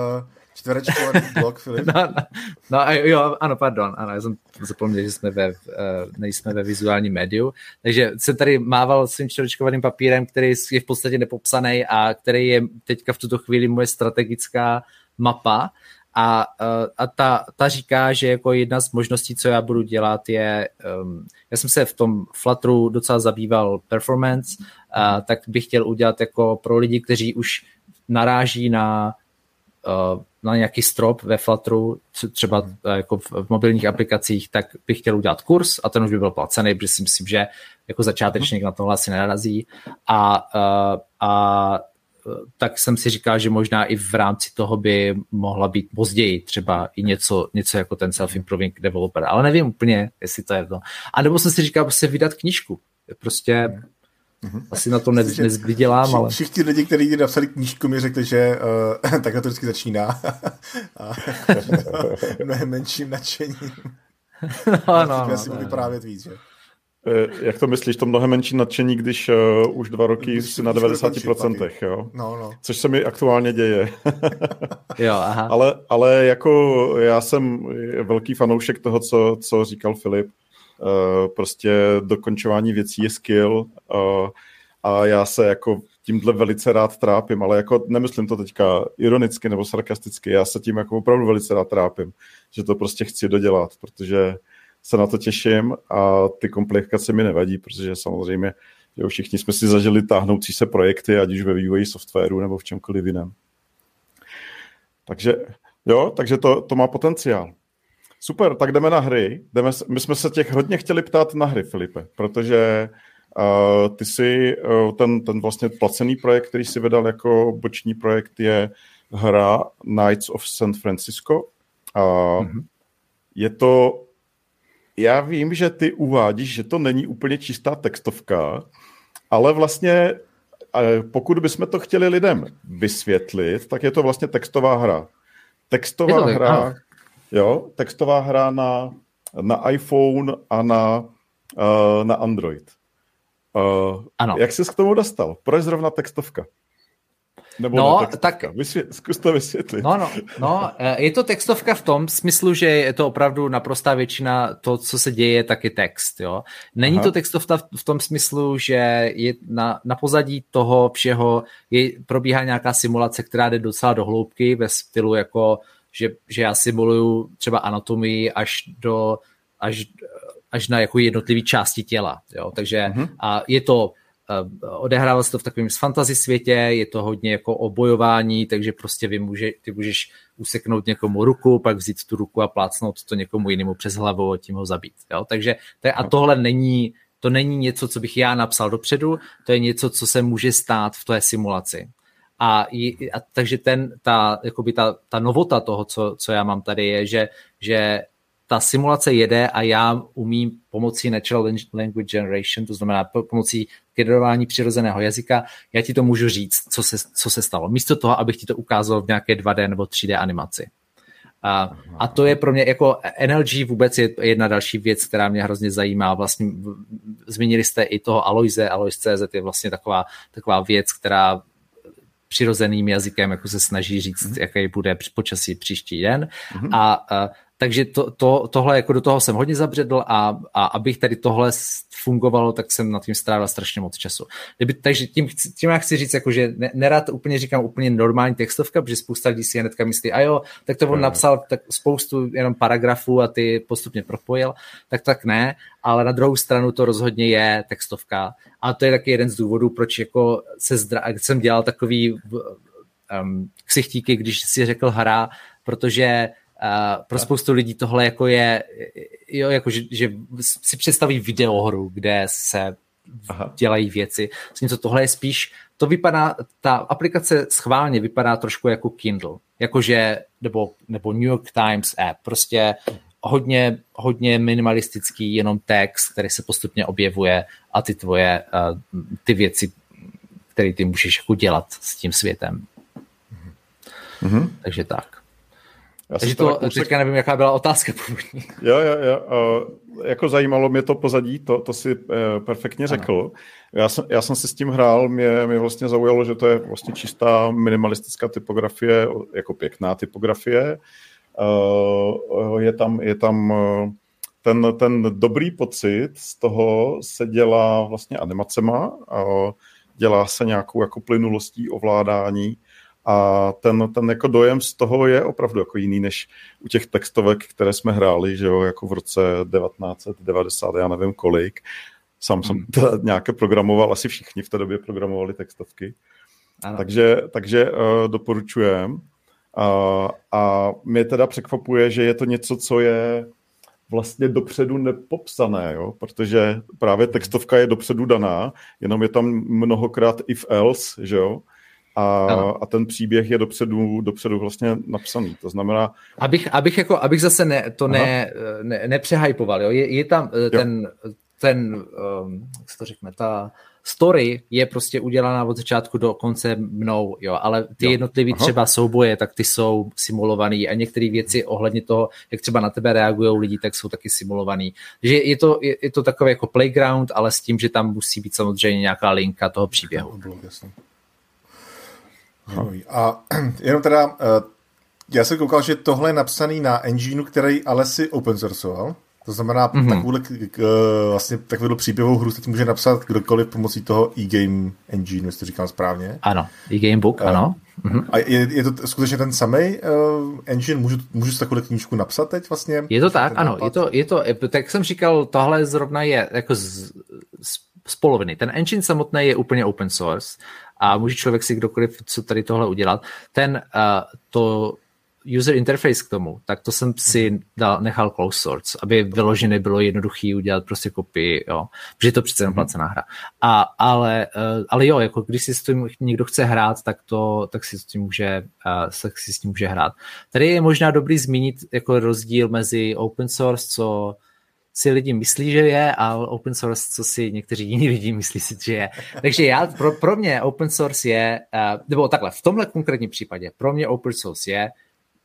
čtverečkovaný blok, Filip. No, no, no, jo, ano, pardon, ano, já jsem zapomněl, že jsme ve, uh, nejsme ve vizuálním médiu, takže jsem tady mával svým čtverečkovaným papírem, který je v podstatě nepopsaný a který je teďka v tuto chvíli moje strategická mapa, a, eh, a ta, ta říká, že jako jedna z možností, co já budu dělat, je, um, já jsem se v tom Flutteru docela zabýval performance, tak bych chtěl udělat jako pro lidi, kteří už naráží na, uh, na nějaký strop ve Flutteru, třeba uh, jako v, mobilních aplikacích, tak bych chtěl udělat kurz a ten už by byl placený, protože si myslím, že jako začátečník na tohle asi nenarazí. A, uh, a tak jsem si říkal, že možná i v rámci toho by mohla být později třeba i něco, něco jako ten self-improving developer, ale nevím úplně, jestli to je to. A nebo jsem si říkal prostě vydat knížku. Prostě. Asi na to ne, nezvydělám, ale... Všichni lidi, kteří napsali knížku, mi řekli, že uh, takhle to vždycky začíná. a mnohem menším nadšením. no, no, no, asi no, vyprávět víc, že? Eh, jak to myslíš, to mnohem menší nadšení, když uh, už dva roky jsi na 90%, jo? No, no. Což se mi aktuálně děje. jo, aha. Ale, ale jako já jsem velký fanoušek toho, co, co říkal Filip. Uh, prostě dokončování věcí je skill uh, a já se jako tímhle velice rád trápím, ale jako nemyslím to teďka ironicky nebo sarkasticky, já se tím jako opravdu velice rád trápím, že to prostě chci dodělat, protože se na to těším a ty komplikace mi nevadí, protože samozřejmě že všichni jsme si zažili táhnoucí se projekty, ať už ve vývoji softwaru nebo v čemkoliv jiném. Takže jo, takže to, to má potenciál. Super, tak jdeme na hry. Jdeme, my jsme se těch hodně chtěli ptát na hry, Filipe, protože uh, ty si uh, ten, ten vlastně placený projekt, který si vydal jako boční projekt, je hra Knights of San Francisco. Uh, mm-hmm. Je to já vím, že ty uvádíš, že to není úplně čistá textovka, ale vlastně pokud bychom to chtěli lidem vysvětlit, tak je to vlastně textová hra. Textová to hra, jo, textová hra na, na iPhone a na, uh, na Android. Uh, ano. Jak jsi k tomu dostal? Proč zrovna textovka? Nebo no, tak... Vysvět, zkus to vysvětlit. No, no, no, eh, je to textovka v tom smyslu, že je to opravdu naprostá většina to, co se děje, tak je text, jo. Není Aha. to textovka v tom smyslu, že je na, na pozadí toho všeho je, probíhá nějaká simulace, která jde docela do hloubky ve stylu jako, že, že já simuluju třeba anatomii až do, až, až na jako jednotlivý části těla, jo. Takže uh-huh. a je to Eh, odehrává se to v takovém fantasy světě, je to hodně jako o bojování, takže prostě vy může, ty můžeš useknout někomu ruku, pak vzít tu ruku a plácnout to někomu jinému přes hlavu a tím ho zabít. Jo? Takže to je, a tohle není, to není něco, co bych já napsal dopředu, to je něco, co se může stát v té simulaci. A, a takže ten, ta, jakoby ta, ta novota toho, co, co já mám tady, je, že, že ta simulace jede a já umím pomocí Natural Language Generation, to znamená pomocí generování přirozeného jazyka, já ti to můžu říct, co se, co se stalo. Místo toho, abych ti to ukázal v nějaké 2D nebo 3D animaci. A, a to je pro mě jako NLG vůbec je jedna další věc, která mě hrozně zajímá. Vlastně zmínili jste i toho Aloise, Alois.cz je vlastně taková, taková věc, která přirozeným jazykem jako se snaží říct, mm-hmm. jaký bude počasí příští den. Mm-hmm. A, a takže to, to, tohle jako do toho jsem hodně zabředl a, a abych tady tohle fungovalo, tak jsem na tím strávil strašně moc času. Kdyby, takže tím, tím já chci říct, jako, že ne, nerad úplně říkám úplně normální textovka, protože spousta lidí si hnedka myslí, a jo, tak to on napsal tak spoustu jenom paragrafů a ty postupně propojil, tak tak ne, ale na druhou stranu to rozhodně je textovka. A to je taky jeden z důvodů, proč jako se zdra, jsem dělal takový um, ksichtíky, když si řekl hra, protože Uh, pro spoustu lidí tohle jako je, jo, jako že, že si představí videohru, kde se Aha. dělají věci. co tohle je spíš, to vypadá, ta aplikace schválně vypadá trošku jako Kindle, jakože, nebo, nebo New York Times app, prostě hodně, hodně minimalistický, jenom text, který se postupně objevuje a ty tvoje, uh, ty věci, které ty můžeš jako dělat s tím světem. Mm-hmm. Takže tak. Já Takže to kousek... teďka nevím, jaká byla otázka původní. Jo, jo, jo. Uh, jako zajímalo mě to pozadí, to, to si uh, perfektně řekl. Já jsem, já jsem si s tím hrál, mě, mě vlastně zaujalo, že to je vlastně čistá minimalistická typografie, jako pěkná typografie. Uh, je tam, je tam uh, ten, ten dobrý pocit z toho se dělá vlastně animacema, dělá se nějakou jako plynulostí ovládání a ten, ten jako dojem z toho je opravdu jako jiný než u těch textovek, které jsme hráli, že jo, jako v roce 1990, já nevím kolik. Sám jsem hmm. to nějaké programoval, asi všichni v té době programovali textovky. Ano. Takže, takže uh, doporučujem. Uh, a mě teda překvapuje, že je to něco, co je vlastně dopředu nepopsané, jo? protože právě textovka je dopředu daná, jenom je tam mnohokrát if else, že jo, a, a ten příběh je dopředu, dopředu vlastně napsaný. To znamená... Abych, abych, jako, abych zase ne, to ne, ne, nepřehypoval, jo? Je, je tam eh, ten, jo. ten um, jak se to řekne, ta story je prostě udělaná od začátku do konce mnou, jo, ale ty jo. jednotlivý Aha. třeba souboje, tak ty jsou simulovaný a některé věci ohledně toho, jak třeba na tebe reagují lidi, tak jsou taky simulovaný. Takže je to, je, je to takový jako playground, ale s tím, že tam musí být samozřejmě nějaká linka toho příběhu. A jenom teda, eh, já jsem koukal, že tohle je napsaný na engineu, který ale si open sourceoval. To znamená, mm-hmm. takovouhle, k, vlastně takovou příběhovou hru teď může napsat kdokoliv pomocí toho e-game engine, jestli to říkám správně. Ano, e-game book, uh, ano. Mm-hmm. A je, je to skutečně ten samý uh, engine? Můžu, můžu si takovou knížku napsat teď vlastně? Je to tak, ano. Je to, je to, tak jsem říkal, tohle zrovna je jako z, z, z poloviny. Ten engine samotný je úplně open source a může člověk si kdokoliv, co tady tohle udělat. Ten, uh, to user interface k tomu, tak to jsem si mhm. dal, nechal close source, aby vyloženě bylo jednoduchý udělat prostě kopii, jo, protože je to přece jenom mhm. placená hra. A, ale, uh, ale jo, jako když si s tím někdo chce hrát, tak, to, tak si s tím může, uh, tak si s tím může hrát. Tady je možná dobrý zmínit jako rozdíl mezi open source, co si lidi myslí, že je, a open source, co si někteří jiní lidi myslí že je. Takže já, pro, pro mě open source je, uh, nebo takhle, v tomhle konkrétním případě, pro mě open source je,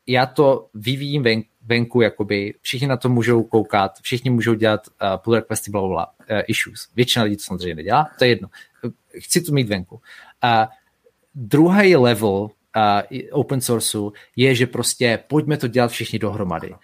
já to vyvíjím ven, venku, jakoby všichni na to můžou koukat, všichni můžou dělat uh, pull requesty, bla, bla, uh, issues. Většina lidí to samozřejmě nedělá, to je jedno. Chci to mít venku. Uh, druhý level uh, open sourceu je, že prostě pojďme to dělat všichni dohromady.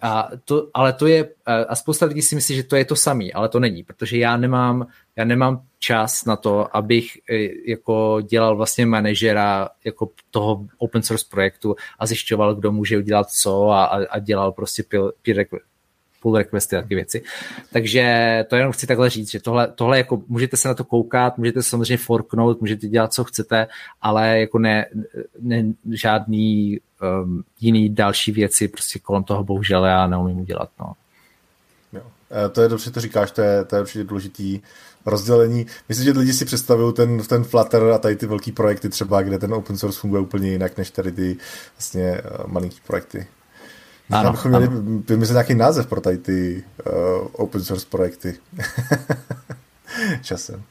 A to, ale to je, a spousta lidí si myslí, že to je to samý, ale to není, protože já nemám, já nemám čas na to, abych e, jako dělal vlastně manažera jako toho open source projektu a zjišťoval, kdo může udělat co a, a dělal prostě peer, pull requesty a taky věci. Takže to jenom chci takhle říct, že tohle, tohle jako můžete se na to koukat, můžete samozřejmě forknout, můžete dělat, co chcete, ale jako ne, ne žádný um, jiný další věci prostě kolem toho bohužel já neumím udělat. No. Jo. E, to je dobře, to říkáš, to je, to je určitě důležitý rozdělení. Myslím, že lidi si představují ten, ten Flutter a tady ty velký projekty třeba, kde ten open source funguje úplně jinak, než tady ty vlastně e, malinký projekty. Ano, bychom měli vymyslet nějaký název pro tady ty uh, open source projekty. Časem.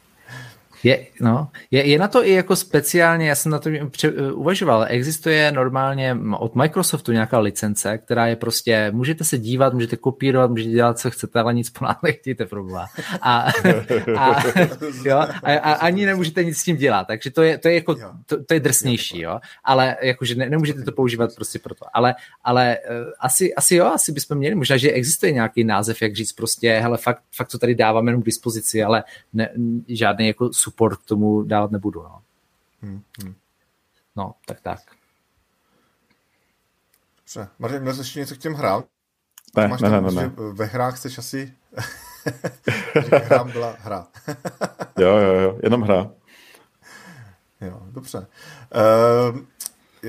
Je, no, je, je na to i jako speciálně, já jsem na to pře- uvažoval, existuje normálně od Microsoftu nějaká licence, která je prostě, můžete se dívat, můžete kopírovat, můžete dělat, co chcete, ale nic po nás nechtějte problém. A, a, jo, a, a, ani nemůžete nic s tím dělat, takže to je, to je jako, to, to je drsnější, jo, ale jakože ne, nemůžete to používat prostě proto, ale, ale uh, asi, asi jo, asi bychom měli, možná, že existuje nějaký název, jak říct prostě, hele, fakt, fakt to tady dáváme jenom k dispozici, ale ne, žádný jako support k tomu dávat nebudu. No, hmm, hmm. no tak tak. Dobře. Martin, měl jsi ještě něco k těm hrám? Ne, Máš ne, ne, ne, ne. Ve hrách chceš asi... hrám byla hra. jo, jo, jo, jenom hra. Jo, dobře.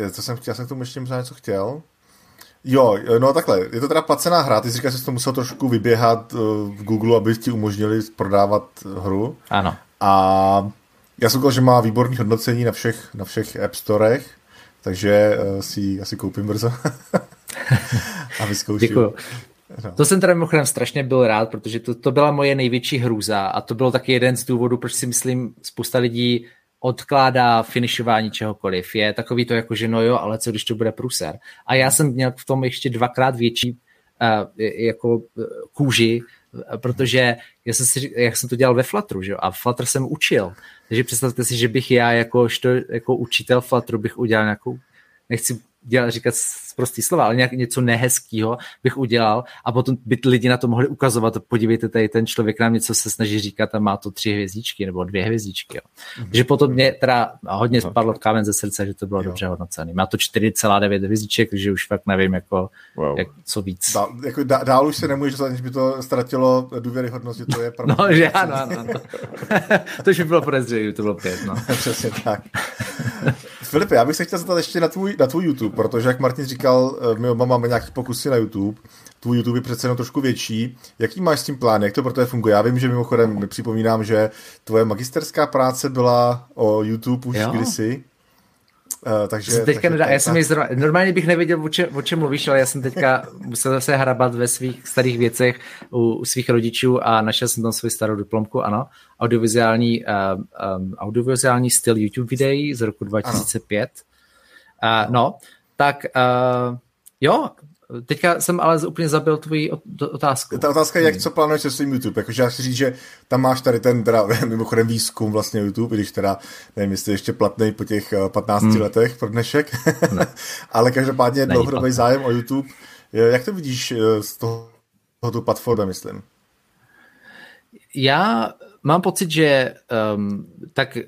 Uh, to jsem chtěl, jsem k tomu ještě možná něco chtěl. Jo, no takhle, je to teda placená hra, ty jsi říkal, že jsi to musel trošku vyběhat v Google, aby ti umožnili prodávat hru. Ano. A já jsem že má výborný hodnocení na všech, na všech App Storech, takže uh, si ji asi koupím brzo. a vyzkouším. Děkuju. No. To jsem teda mimochodem strašně byl rád, protože to, to byla moje největší hrůza a to byl taky jeden z důvodů, proč si myslím, spousta lidí odkládá finišování čehokoliv. Je takový to jako, že no jo, ale co když to bude pruser. A já jsem měl v tom ještě dvakrát větší uh, jako kůži, protože já jsem si, jak jsem to dělal ve Flutteru, že? a Flutter jsem učil. Takže představte si, že bych já jako, jako učitel Flutteru bych udělal nějakou, nechci dělat, říkat prostý slova, ale nějak něco nehezkýho bych udělal a potom by lidi na to mohli ukazovat, podívejte, tady ten člověk nám něco se snaží říkat a má to tři hvězdičky nebo dvě hvězdičky. Jo. Mm-hmm. Takže potom mě teda hodně spadlo kámen ze srdce, že to bylo jo. dobře hodnocený. Má to 4,9 hvězdiček, takže už fakt nevím, jako, wow. jak, co víc. Dál, jako dál, dál už se nemůžeš aniž by to ztratilo důvěryhodnost, že to je pravda. No, že ano, ano. ano. to už by bylo podezřelé, to bylo pět. No. Přesně tak. Filipe, já bych se chtěl zeptat ještě na tvůj, na tvůj YouTube, protože jak Martin říkal, eh, my oba máme nějaký pokusy na YouTube. Tvůj YouTube je přece jenom trošku větší. Jaký máš s tím plán? Jak to pro tebe funguje? Já vím, že mimochodem připomínám, že tvoje magisterská práce byla o YouTube už jo. kdysi. Uh, takže, teďka takže nedá, já jsem zrovna, normálně bych nevěděl, o, če, o čem mluvíš, ale já jsem teďka musel zase hrabat ve svých starých věcech u, u svých rodičů a našel jsem tam svou starou diplomku, ano, audiovizuální, uh, um, audiovizuální styl YouTube videí z roku 2005. Uh, no, tak uh, jo, Teďka jsem ale úplně zabil tvoji otázku. Ta otázka je, jak co plánuješ se svým YouTube. Jakože já chci říct, že tam máš tady ten teda, mimochodem výzkum vlastně YouTube, když teda, nevím, jestli ještě platný po těch 15 hmm. letech pro dnešek, ale každopádně dlouhodobý zájem o YouTube. Jak to vidíš eh, z toho, tu platformy, myslím? Já mám pocit, že um, tak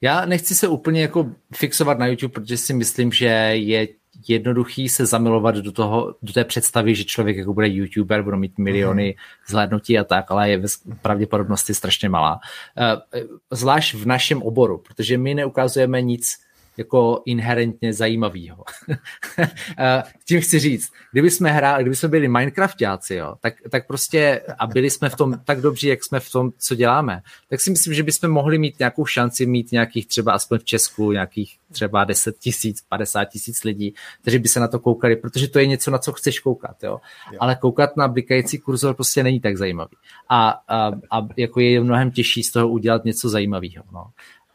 já nechci se úplně jako fixovat na YouTube, protože si myslím, že je jednoduchý se zamilovat do, toho, do té představy, že člověk jako bude youtuber, bude mít miliony mm. zhlédnutí a tak, ale je pravděpodobnosti strašně malá. Eh, zvlášť v našem oboru, protože my neukazujeme nic jako inherentně zajímavýho. Tím chci říct, kdyby jsme hráli, kdyby jsme byli Minecraftáci, jo, tak, tak prostě a byli jsme v tom tak dobří, jak jsme v tom, co děláme, tak si myslím, že bychom mohli mít nějakou šanci mít nějakých třeba aspoň v Česku nějakých třeba 10 tisíc, 50 tisíc lidí, kteří by se na to koukali, protože to je něco, na co chceš koukat, jo. jo. Ale koukat na blikající kurzor prostě není tak zajímavý. A, a, a jako je mnohem těžší z toho udělat něco zajímavého. No.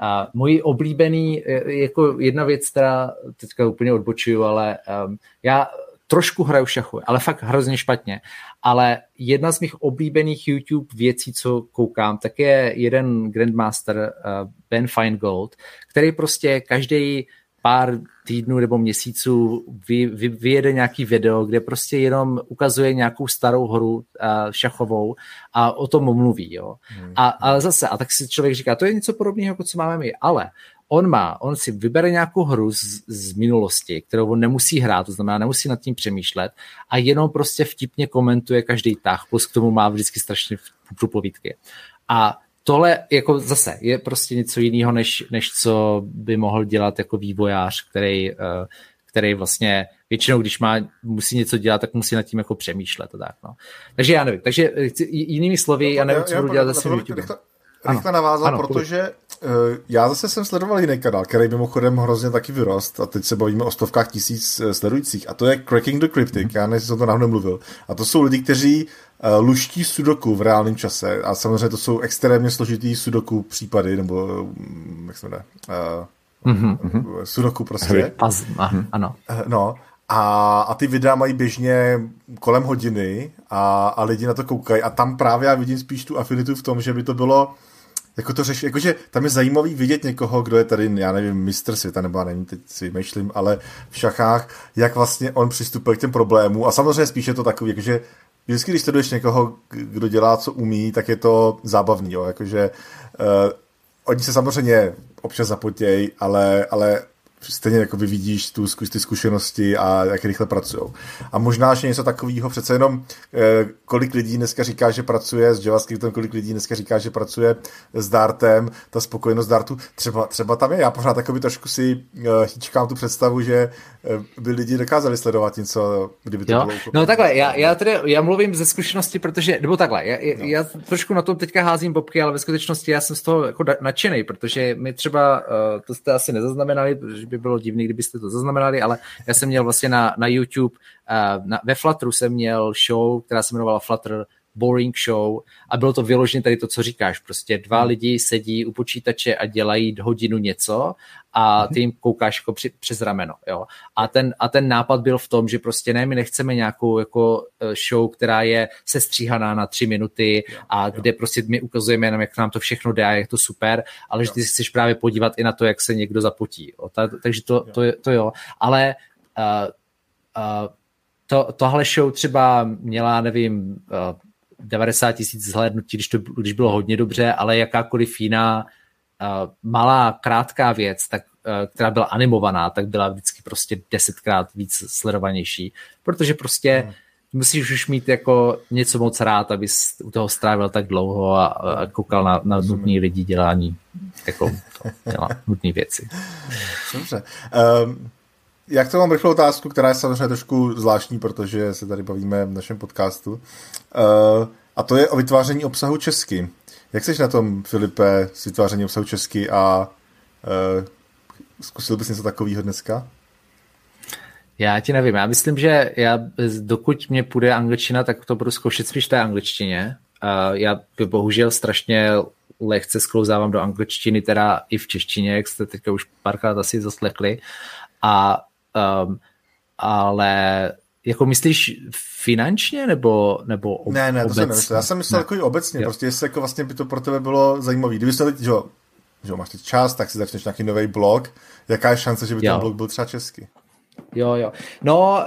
A můj oblíbený, jako jedna věc, která teďka úplně odbočuju, ale um, já trošku hraju šachu, ale fakt hrozně špatně. Ale jedna z mých oblíbených YouTube věcí, co koukám, tak je jeden Grandmaster uh, Ben Feingold, který prostě každý pár týdnů nebo měsíců vy, vy, vyjede nějaký video, kde prostě jenom ukazuje nějakou starou hru uh, šachovou a o tom mluví. Jo. Hmm. A, ale zase, a tak si člověk říká, to je něco podobného, jako co máme my, ale on má, on si vybere nějakou hru z, z minulosti, kterou on nemusí hrát, to znamená, nemusí nad tím přemýšlet a jenom prostě vtipně komentuje každý tah, plus k tomu má vždycky strašně povídky. A tohle jako zase je prostě něco jiného, než, než co by mohl dělat jako vývojář, který, eh, který vlastně většinou, když má, musí něco dělat, tak musí nad tím jako přemýšlet a tak, no. Takže já nevím, takže jinými slovy, já nevím, co budu dělat zase YouTube. Rychle navázal, ano, protože uh, já zase jsem sledoval jiný kanál, který mimochodem hrozně taky vyrost a teď se bavíme o stovkách tisíc uh, sledujících a to je Cracking the Cryptic, mm-hmm. já nejsem jsem to náhodou mluvil. A to jsou lidi, kteří uh, luští sudoku v reálném čase a samozřejmě to jsou extrémně složitý sudoku případy, nebo um, jak se jmenuje, uh, mm-hmm. sudoku prostě. Paz, ano. No, a, a ty videa mají běžně kolem hodiny a, a lidi na to koukají a tam právě já vidím spíš tu afinitu v tom, že by to bylo jako to řeší, jakože tam je zajímavý vidět někoho, kdo je tady, já nevím, mistr světa, nebo já nevím, teď si myšlím, ale v šachách, jak vlastně on přistupuje k těm problémům. A samozřejmě spíš je to takový, jakože vždycky, když sleduješ někoho, kdo dělá, co umí, tak je to zábavný, jo, jakože uh, oni se samozřejmě občas zapotějí, ale, ale stejně jako vy vidíš tu, ty zkušenosti a jak rychle pracují. A možná, že něco takového, přece jenom eh, kolik lidí dneska říká, že pracuje s JavaScriptem, kolik lidí dneska říká, že pracuje s Dartem, ta spokojenost Dartu, třeba, třeba tam je. Já pořád takový trošku si uh, hýčkám tu představu, že uh, by lidi dokázali sledovat něco, kdyby to jo? bylo. No takhle, já, já, tedy, já mluvím ze zkušenosti, protože, nebo takhle, já, no. já trošku na tom teďka házím bobky, ale ve skutečnosti já jsem z toho jako nadšený, protože my třeba, to jste asi nezaznamenali, by bylo divný, kdybyste to zaznamenali, ale já jsem měl vlastně na, na YouTube, uh, na, ve Flutteru jsem měl show, která se jmenovala Flutter boring show a bylo to vyloženě tady to, co říkáš. Prostě dva hmm. lidi sedí u počítače a dělají hodinu něco a ty jim koukáš jako při, přes rameno. Jo. A, ten, a ten nápad byl v tom, že prostě ne, my nechceme nějakou jako eh, show, která je sestříhaná na tři minuty a jo, kde prostě my ukazujeme jenom, jak nám to všechno jde a jak to super, ale jo. že ty chceš právě podívat i na to, jak se někdo zapotí. Jo. Ta, takže to, jo. To, to jo. Ale uh, uh, to, tohle show třeba měla, nevím, uh, 90 tisíc zhlédnutí, když, to, když bylo hodně dobře, ale jakákoliv jiná uh, malá, krátká věc, tak, uh, která byla animovaná, tak byla vždycky prostě desetkrát víc sledovanější, protože prostě hmm. musíš už mít jako něco moc rád, abys u toho strávil tak dlouho a, a koukal na, na nutný lidi dělání jako to, dělá nutné věci. Dobře. Um, jak to mám rychlou otázku, která je samozřejmě trošku zvláštní, protože se tady bavíme v našem podcastu. Uh, a to je o vytváření obsahu česky. Jak jsi na tom, Filipe, s vytvářením obsahu česky a uh, zkusil bys něco takového dneska? Já ti nevím, já myslím, že já, dokud mě půjde angličtina, tak to budu zkoušet spíš té angličtině. Uh, já bohužel strašně lehce sklouzávám do angličtiny, teda i v češtině, jak jste teďka už párkrát asi zaslechli. A Um, ale jako myslíš finančně nebo, nebo ob, Ne, ne, to jsem nemyslel. Já jsem myslel ne. jako obecně, jo. prostě jestli jako vlastně by to pro tebe bylo zajímavé. Kdyby se teď, že, že máš teď čas, tak si začneš nějaký nový blog, jaká je šance, že by jo. ten blog byl třeba český? Jo, jo. No,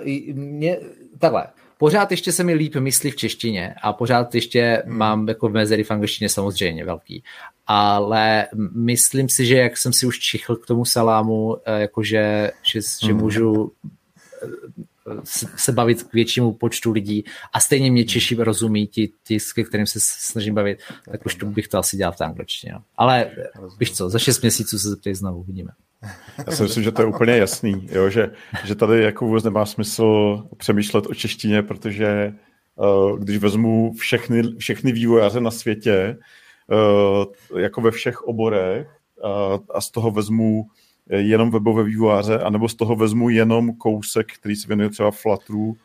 uh, mě, takhle, pořád ještě se mi líp myslí v češtině a pořád ještě hmm. mám jako v mezery v angličtině samozřejmě velký. Ale myslím si, že jak jsem si už čichl k tomu salámu, eh, jakože že, že hmm. můžu eh, se bavit k většímu počtu lidí a stejně mě hmm. Češi rozumí ti, ti ke kterým se snažím bavit, tak už to bych to asi dělal v té angličtině. No. Ale víš co, za šest měsíců se zeptej znovu, uvidíme. Já si myslím, že to je úplně jasný, jo, že, že tady jako vůbec nemá smysl přemýšlet o češtině, protože uh, když vezmu všechny, všechny vývojáře na světě, uh, jako ve všech oborech, uh, a z toho vezmu jenom webové vývojáře, anebo z toho vezmu jenom kousek, který se věnuje třeba Flutteru,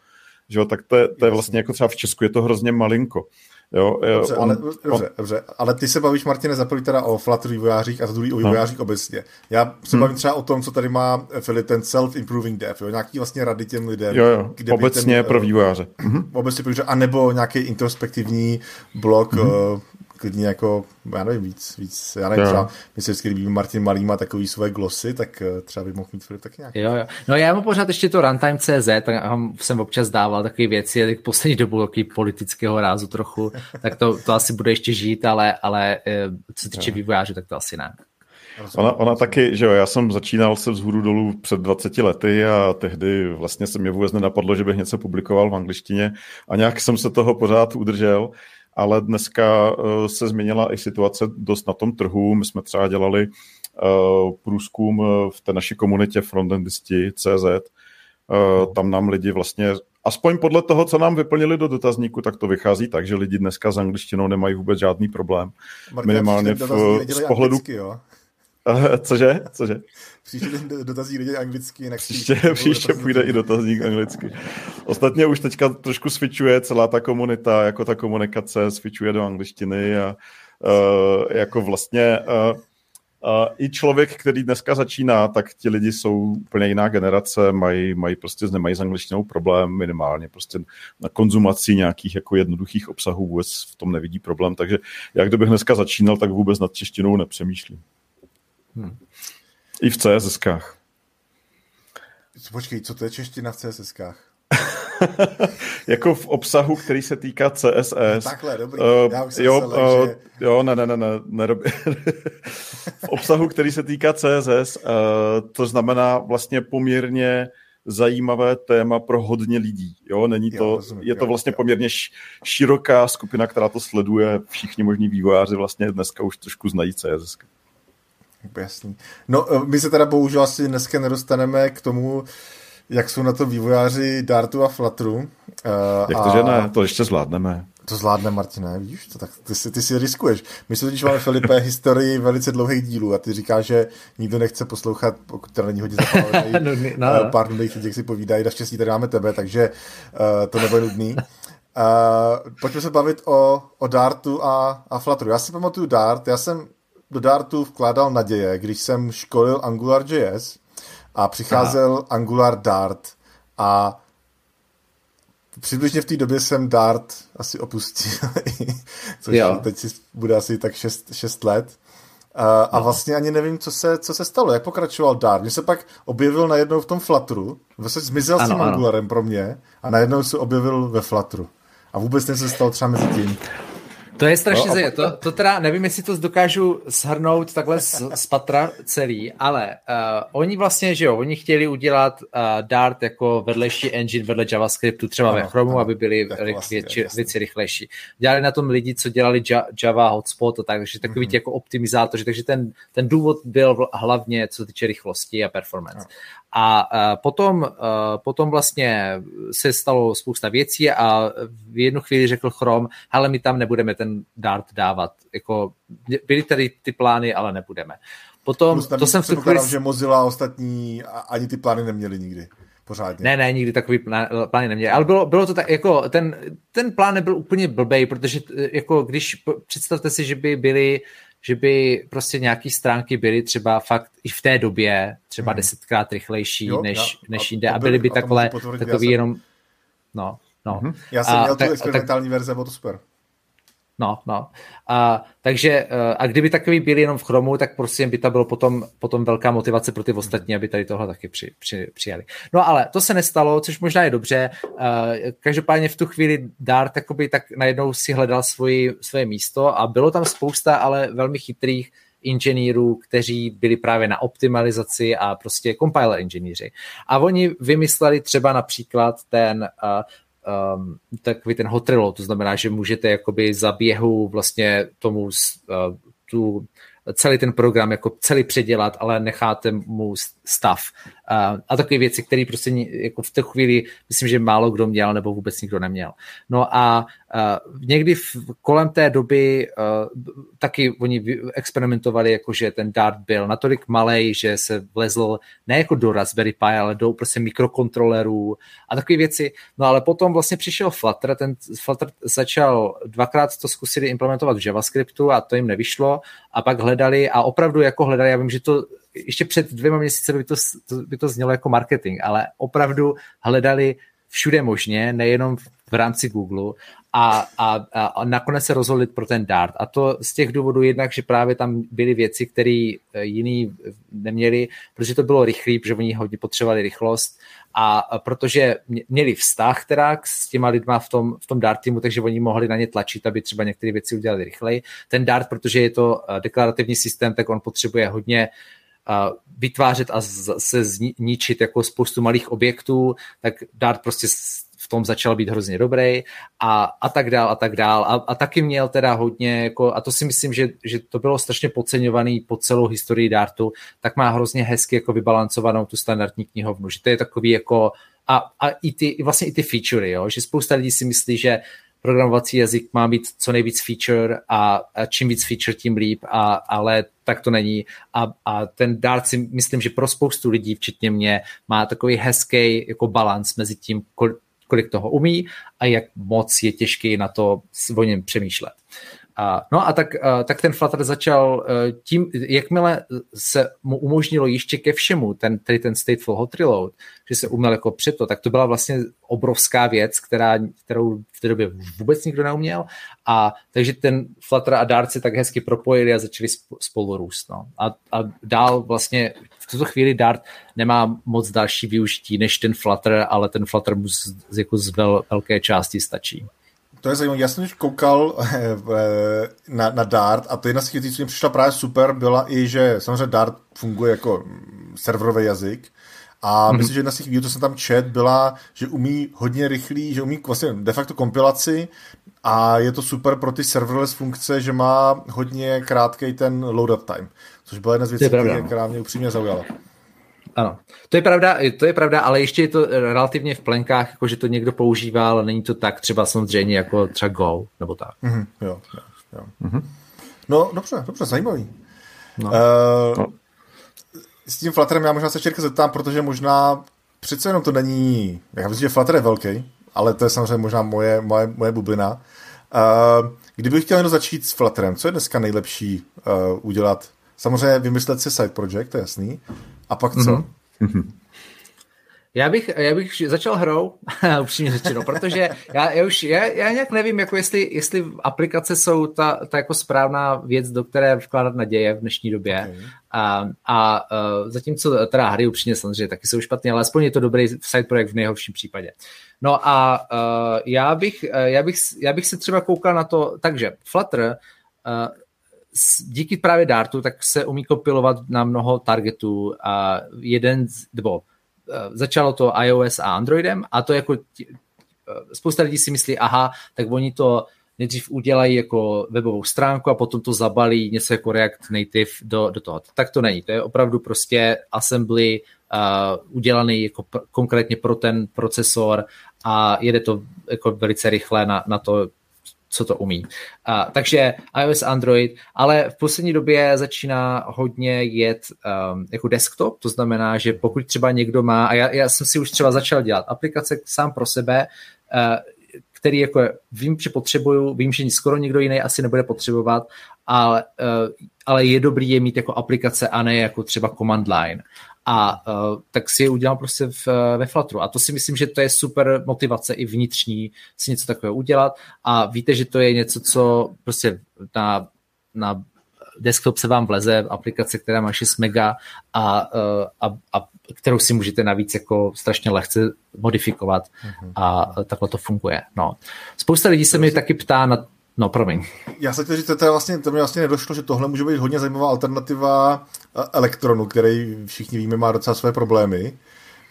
že jo, tak to je, to je vlastně jako třeba v Česku, je to hrozně malinko. Jo, dobře, on, ale, dobře, on... dobře, ale ty se bavíš, Martine, za prvý teda o Flutter vývojářích a za druhý o vývojářích no. obecně. Já se hmm. bavím třeba o tom, co tady má Filip, ten self-improving dev, jo, nějaký vlastně rady těm lidem. Jo, jo, kde obecně ten, pro vývojáře. Mhm. Obecně pro vývojáře, anebo nějaký introspektivní blog, mm-hmm. Klidně jako, já nevím, víc, víc já nevím, jo. třeba, myslím, že kdyby Martin Malý má takový svoje glosy, tak uh, třeba by mohl mít Filip taky nějaký. Jo, jo. No já mám pořád ještě to runtime.cz, tak jsem občas dával takové věci, tak poslední dobu takový politického rázu trochu, tak to, to asi bude ještě žít, ale, ale eh, co se týče vývojářů, tak to asi ne. Ona, ona taky, že jo, já jsem začínal se vzhůru dolů před 20 lety a tehdy vlastně se mě vůbec nenapadlo, že bych něco publikoval v angličtině a nějak jsem se toho pořád udržel ale dneska eh, se změnila i situace dost na tom trhu. My jsme třeba dělali eh, průzkum eh, v té naší komunitě frontendisti CZ. Tam nám lidi vlastně, aspoň podle toho, co nám vyplnili do dotazníku, tak to vychází tak, že lidi dneska s angličtinou nemají vůbec žádný problém. Minimálně v, z pohledu... Anglicky, jo? Cože? Cože? Příště dotazník lidi anglicky. Jinak příště, příště půjde i dotazník anglicky. Ostatně už teďka trošku switchuje celá ta komunita, jako ta komunikace switchuje do angličtiny a uh, jako vlastně uh, uh, i člověk, který dneska začíná, tak ti lidi jsou úplně jiná generace, mají, mají prostě nemají s angličtinou problém minimálně, prostě na konzumaci nějakých jako jednoduchých obsahů vůbec v tom nevidí problém, takže jak kdybych dneska začínal, tak vůbec nad češtinou nepřemýšlím. Hmm. I v CSSkách. Počkej, co to je čeština v CSSkách? jako v obsahu, který se týká CSS. No, takhle, dobrý. Uh, Já už jo, uh, že... jo, ne, ne, ne, ne, ne v obsahu, který se týká CSS, uh, to znamená vlastně poměrně zajímavé téma pro hodně lidí. Jo, není to, jo, rozumím, je to vlastně jo, poměrně široká skupina, která to sleduje. Všichni možní vývojáři vlastně dneska už trošku znají CSS. Jasný. No, eh, my se teda bohužel asi dneska nedostaneme k tomu, jak jsou na to vývojáři Dartu a Flutteru. Uh, jak to, a... že ne? To ještě zvládneme. To zvládne, Martine, víš, to tak ty si, ty si riskuješ. My se totiž máme, Filipe, historii velice dlouhých dílů a ty říkáš, že nikdo nechce poslouchat, pokud to není hodně zapálený, no, no, no. pár nudných lidí, jak si povídají, naštěstí tady máme tebe, takže uh, to nebude nudný. Uh, pojďme se bavit o, o Dartu a, a Flutteru. Já si pamatuju Dart, já jsem do Dartu vkládal naděje, když jsem školil AngularJS a přicházel Aha. Angular Dart a přibližně v té době jsem Dart asi opustil, což jo. teď si bude asi tak 6 let. Uh, a vlastně ani nevím, co se, co se stalo, jak pokračoval Dart. Mně se pak objevil najednou v tom Flutteru, vlastně zmizel ano, s tím Angularem pro mě a najednou se objevil ve Flutteru. A vůbec něco se stalo třeba mezi tím. To je strašně no, to, to teda, nevím, jestli to dokážu shrnout takhle z, z patra celý, ale uh, oni vlastně, že jo, oni chtěli udělat uh, Dart jako vedlejší engine vedle JavaScriptu, třeba ano, ve Chromu, ano, aby byly vlastně, věci, věci rychlejší. Dělali na tom lidi, co dělali Java hotspot a tak, takže takový mm-hmm. jako optimizátoři, takže ten, ten důvod byl hlavně, co se týče rychlosti a performance. Ano. A potom, potom vlastně se stalo spousta věcí a v jednu chvíli řekl Chrome, ale my tam nebudeme ten Dart dávat. Jako, byly tady ty plány, ale nebudeme. Potom, Plus to jsem v tu chvíli... že Mozilla a ostatní ani ty plány neměli nikdy. Pořádně. Ne, ne, nikdy takový plán, plány neměli. Ale bylo, bylo to tak, jako ten, ten plán nebyl úplně blbej, protože jako když představte si, že by byly že by prostě nějaký stránky byly třeba fakt i v té době třeba hmm. desetkrát rychlejší jo, než, já, než jinde a byly by takhle takový jenom no, no. Hmm. Já jsem a, měl tak, tu experimentální tak, verze, bylo to super. No, no. A, takže, eh, a kdyby takový byli jenom v Chromu, tak prostě by to bylo potom, potom velká motivace pro ty ostatní, aby tady tohle taky při, při, přijali. No ale to se nestalo, což možná je dobře. Eh, každopádně v tu chvíli Dart takoby tak najednou si hledal svoji, svoje místo a bylo tam spousta ale velmi chytrých inženýrů, kteří byli právě na optimalizaci a prostě compiler inženýři. A oni vymysleli třeba například ten uh, um, takový ten hot to znamená, že můžete jakoby za běhu vlastně tomu uh, tu celý ten program jako celý předělat, ale necháte mu stav. Uh, a takové věci, které prostě jako v té chvíli myslím, že málo kdo měl nebo vůbec nikdo neměl. No a uh, někdy v, kolem té doby uh, taky oni experimentovali, jako že ten Dart byl natolik malý, že se vlezl ne jako do Raspberry Pi, ale do prostě mikrokontrolerů a takové věci. No ale potom vlastně přišel Flutter, ten Flutter začal dvakrát to zkusili implementovat v JavaScriptu a to jim nevyšlo a pak hledali a opravdu jako hledali, já vím, že to ještě před dvěma měsíci by to, to, by to znělo jako marketing, ale opravdu hledali všude možně, nejenom v rámci Google a, a, a nakonec se rozhodli pro ten Dart. A to z těch důvodů jednak, že právě tam byly věci, které eh, jiný neměli, protože to bylo rychlý, protože oni hodně potřebovali rychlost a protože měli vztah teda s těma lidma v tom, v tom Dart týmu, takže oni mohli na ně tlačit, aby třeba některé věci udělali rychleji. Ten Dart, protože je to eh, deklarativní systém, tak on potřebuje hodně vytvářet a se zničit jako spoustu malých objektů, tak Dart prostě v tom začal být hrozně dobrý a, a tak dál a tak dál. A, a taky měl teda hodně, jako, a to si myslím, že, že to bylo strašně podceňovaný po celou historii Dartu, tak má hrozně hezky jako vybalancovanou tu standardní knihovnu, že to je takový jako a, a i ty, vlastně i ty featurey, jo? že spousta lidí si myslí, že programovací jazyk má být co nejvíc feature a, a čím víc feature, tím líp, a, ale tak to není. A, a ten Dart si myslím, že pro spoustu lidí, včetně mě, má takový hezký jako balans mezi tím, kolik toho umí a jak moc je těžký na to o něm přemýšlet. A, no a tak, a, tak ten Flutter začal e, tím, jakmile se mu umožnilo ještě ke všemu, ten, tedy ten stateful hot reload, že se uměl jako před to, tak to byla vlastně obrovská věc, která, kterou v té době vůbec nikdo neuměl. A takže ten Flutter a Dart se tak hezky propojili a začali spolu růst. No. A, a dál vlastně v tuto chvíli Dart nemá moc další využití než ten Flutter, ale ten Flutter mu z, jako z vel, velké části stačí. To je zajímavé. Já jsem už koukal eh, na, na Dart a to jedna z těch, co mi přišla právě super, byla i, že samozřejmě Dart funguje jako serverový jazyk, a mm-hmm. myslím, že jedna z těch videí, co jsem tam čet, byla, že umí hodně rychlý, že umí vlastně de facto kompilaci a je to super pro ty serverless funkce, že má hodně krátký ten load-up time, což byla jedna z věcí, která mě upřímně zaujala. Ano, to je pravda, to je pravda, ale ještě je to relativně v plenkách, jako že to někdo používá, ale není to tak třeba samozřejmě jako třeba Go, nebo tak. Mm-hmm, jo, jo, jo. Mm-hmm. No, dobře, dobře, zajímavý. No. Uh, no. S tím Flutterem já možná se Čerka zeptám, protože možná přece jenom to není, já myslím, že Flutter je velký ale to je samozřejmě možná moje, moje, moje bublina. Uh, kdybych chtěl jenom začít s Flutterem, co je dneska nejlepší uh, udělat? Samozřejmě vymyslet si side project, to je jasný. A pak co? Mm-hmm. Já bych, já bych začal hrou, upřímně řečeno, protože já, já už já, já nějak nevím, jako jestli, jestli aplikace jsou ta, ta jako správná věc, do které vkládat naděje v dnešní době. Okay. A, a uh, zatímco teda hry upřímně samozřejmě taky jsou špatné, ale aspoň je to dobrý side projekt v nejhorším případě. No a uh, já, bych, uh, já, bych, já bych se třeba koukal na to, takže Flutter uh, díky právě Dartu tak se umí kopilovat na mnoho targetů a jeden, nebo Eh, začalo to iOS a Androidem a to jako eh, spousta lidí si myslí, aha, tak oni to nejdřív udělají jako webovou stránku a potom to zabalí něco jako React Native do, do toho. Tak to není. To je opravdu prostě assembly uh, udělaný jako pr- konkrétně pro ten procesor a jede to jako velice rychle na, na to, co to umí. Uh, takže iOS, Android, ale v poslední době začíná hodně jet um, jako desktop, to znamená, že pokud třeba někdo má, a já, já jsem si už třeba začal dělat aplikace sám pro sebe, uh, který jako vím, že potřebuju, vím, že skoro nikdo jiný asi nebude potřebovat, ale, uh, ale je dobrý je mít jako aplikace a ne jako třeba command line a uh, tak si je udělám prostě v, ve Flutteru. A to si myslím, že to je super motivace i vnitřní si něco takového udělat a víte, že to je něco, co prostě na, na desktop se vám vleze, aplikace, která má 6 mega a, a, a kterou si můžete navíc jako strašně lehce modifikovat mm-hmm. a takhle to funguje. No. Spousta lidí se mi taky ptá na No, promiň. Já se chtěl říct, to, je vlastně, to mi vlastně nedošlo, že tohle může být hodně zajímavá alternativa eh, elektronu, který všichni víme má docela své problémy.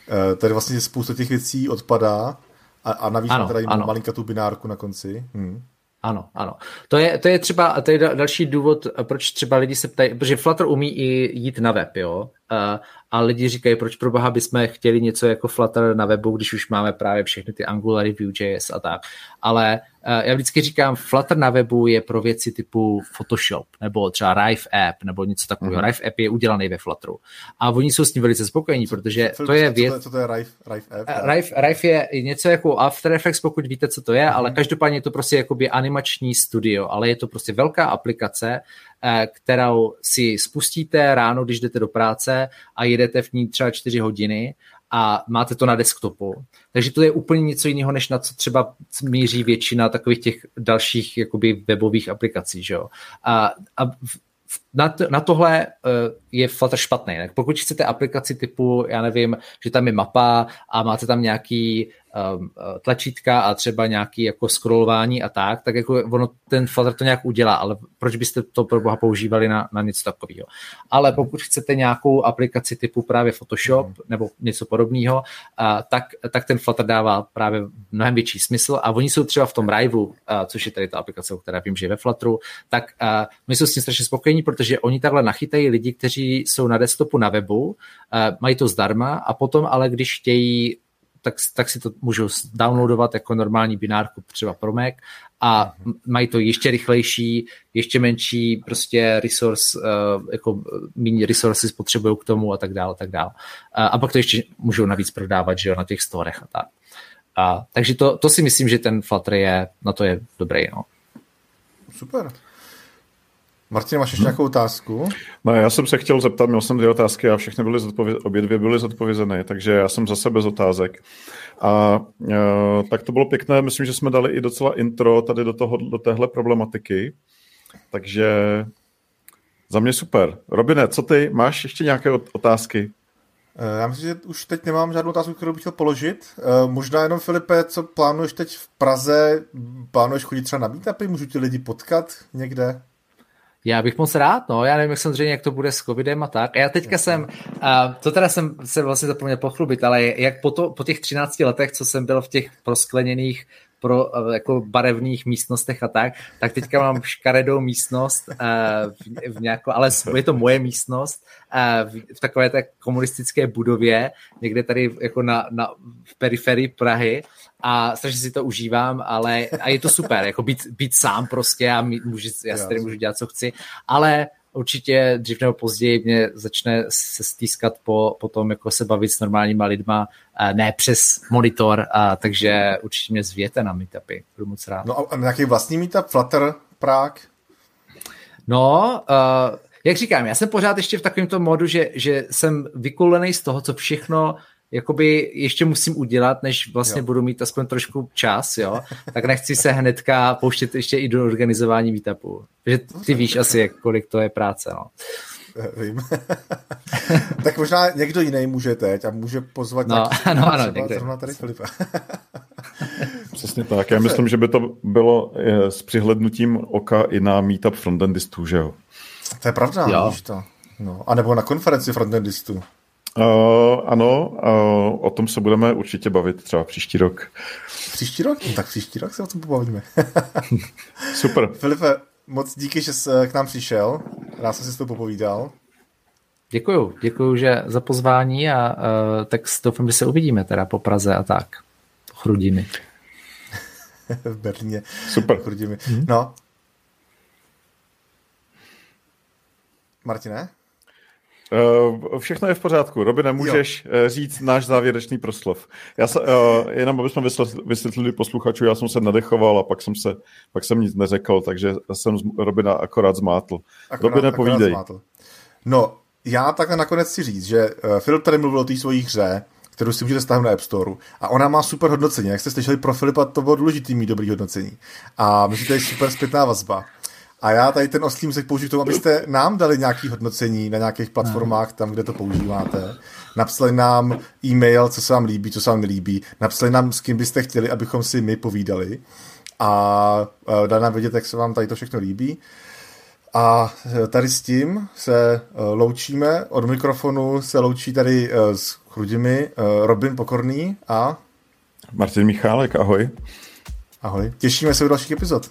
Eh, tady vlastně spousta těch věcí odpadá a, a navíc ano, má teda malinka tu binárku na konci. Hmm. Ano, ano. To je, to je třeba, to je další důvod, proč třeba lidi se ptají, protože Flutter umí i jít na web, jo, a, a lidi říkají, proč pro boha bychom chtěli něco jako Flutter na webu, když už máme právě všechny ty Angular, Vue.js a tak. Ale já vždycky říkám, Flutter na webu je pro věci typu Photoshop, nebo třeba Rive App, nebo něco takového. Mm-hmm. Rive App je udělaný ve Flutteru. A oni jsou s tím velice spokojení, protože to je věc... Co to je, Rive, Rive App? Rive, Rive je něco jako After Effects, pokud víte, co to je, mm-hmm. ale každopádně je to prostě jakoby animační studio, ale je to prostě velká aplikace, kterou si spustíte ráno, když jdete do práce a jedete v ní třeba 4 hodiny a máte to na desktopu. Takže to je úplně něco jiného, než na co třeba míří většina takových těch dalších jakoby webových aplikací. Že jo? A, a na, to, na tohle uh, je Flutter špatný. Tak pokud chcete aplikaci typu, já nevím, že tam je mapa a máte tam nějaký um, tlačítka a třeba nějaký jako scrollování a tak, tak jako ono, ten Flutter to nějak udělá, ale proč byste to pro boha používali na, na něco takového. Ale pokud chcete nějakou aplikaci typu právě Photoshop mm. nebo něco podobného, uh, tak, tak ten Flutter dává právě mnohem větší smysl a oni jsou třeba v tom Riveu, uh, což je tady ta aplikace, o které vím, že je ve Flutteru, tak uh, my jsou s tím strašně spokojení, protože oni takhle nachytají lidi, kteří jsou na desktopu na webu, uh, mají to zdarma a potom ale když chtějí tak, tak si to můžou downloadovat jako normální binárku třeba pro Mac a mají to ještě rychlejší, ještě menší prostě resource, uh, jako méně resources potřebují k tomu a tak dále, tak dále. A, a pak to ještě můžou navíc prodávat, že jo, na těch storech a tak. A, takže to, to si myslím, že ten Flutter je, na to je dobrý, no. Super. Martin, máš ještě nějakou otázku? No, já jsem se chtěl zeptat, měl jsem dvě otázky a všechny byly zodpověz, obě dvě byly zodpovězeny, takže já jsem zase bez otázek. A e, tak to bylo pěkné, myslím, že jsme dali i docela intro tady do, toho, do téhle problematiky, takže za mě super. Robine, co ty? Máš ještě nějaké otázky? E, já myslím, že už teď nemám žádnou otázku, kterou bych chtěl položit. E, možná jenom, Filipe, co plánuješ teď v Praze? Plánuješ chodit třeba na meetupy? Můžu ti lidi potkat někde? Já bych moc rád, no, já nevím, jak samozřejmě, jak to bude s covidem a tak. A já teďka jsem, a to teda jsem se vlastně zapomněl pochlubit, ale jak po, to, po těch 13 letech, co jsem byl v těch proskleněných pro jako barevných místnostech a tak, tak teďka mám škaredou místnost, v, v nějakou, ale je to moje místnost, v, v takové té komunistické budově, někde tady jako na, na v periferii Prahy a strašně si to užívám, ale a je to super, jako být, být sám prostě a můžu, já si tady můžu dělat, co chci, ale určitě dřív nebo později mě začne se stýskat po, po tom, jako se bavit s normálníma lidma, ne přes monitor, a, takže určitě mě zvěte na meetupy, budu moc rád. No a nějaký vlastní meetup, Flutter, Prague? No, uh, jak říkám, já jsem pořád ještě v takovémto modu, že, že jsem vykulený z toho, co všechno jakoby ještě musím udělat, než vlastně jo. budu mít aspoň trošku čas, jo, tak nechci se hnedka pouštět ještě i do organizování meetupu. Protože ty víš asi, jak, kolik to je práce, no. Vím. tak možná někdo jiný může teď a může pozvat no, nějaký, ano, ano, třeba zrovna tady Filipa. Přesně tak. Já myslím, že by to bylo eh, s přihlednutím oka i na meetup frontendistů, že jo? To je pravda, jo. víš to. No. A nebo na konferenci frontendistů. Uh, ano, uh, o tom se budeme určitě bavit třeba příští rok. Příští rok? No, tak příští rok se o tom pobavíme. Super. Filipe, moc díky, že jsi k nám přišel. Rád jsem si s tou popovídal. Děkuju, děkuju že za pozvání a uh, tak doufám, že se uvidíme teda po Praze a tak. Chrudimi. v Berlíně. Super. Chrudimi. Hmm. No, Martine? Uh, všechno je v pořádku. Robine, můžeš jo. Eh, říct náš závěrečný proslov. Já se, uh, jenom aby jsme vysvětlili posluchačů, já jsem se nadechoval a pak jsem, se, pak jsem nic neřekl, takže jsem Robina akorát zmátl. Akorát, Robine, povídej. Zmátl. No, já takhle nakonec si říct, že Filip tady mluvil o té svojí hře, kterou si můžete stáhnout na App Store. A ona má super hodnocení. Jak jste slyšeli pro Filipa, to bylo důležitý mít dobrý hodnocení. A myslím, že to je super zpětná vazba. A já tady ten oslý musek použiju k tomu, abyste nám dali nějaké hodnocení na nějakých platformách, tam, kde to používáte. Napsali nám e-mail, co se vám líbí, co se vám nelíbí. Napsali nám, s kým byste chtěli, abychom si my povídali. A dali nám vědět, jak se vám tady to všechno líbí. A tady s tím se e, loučíme. Od mikrofonu se loučí tady e, s chrudimi e, Robin Pokorný a Martin Michálek, ahoj. Ahoj. Těšíme se u dalších epizod.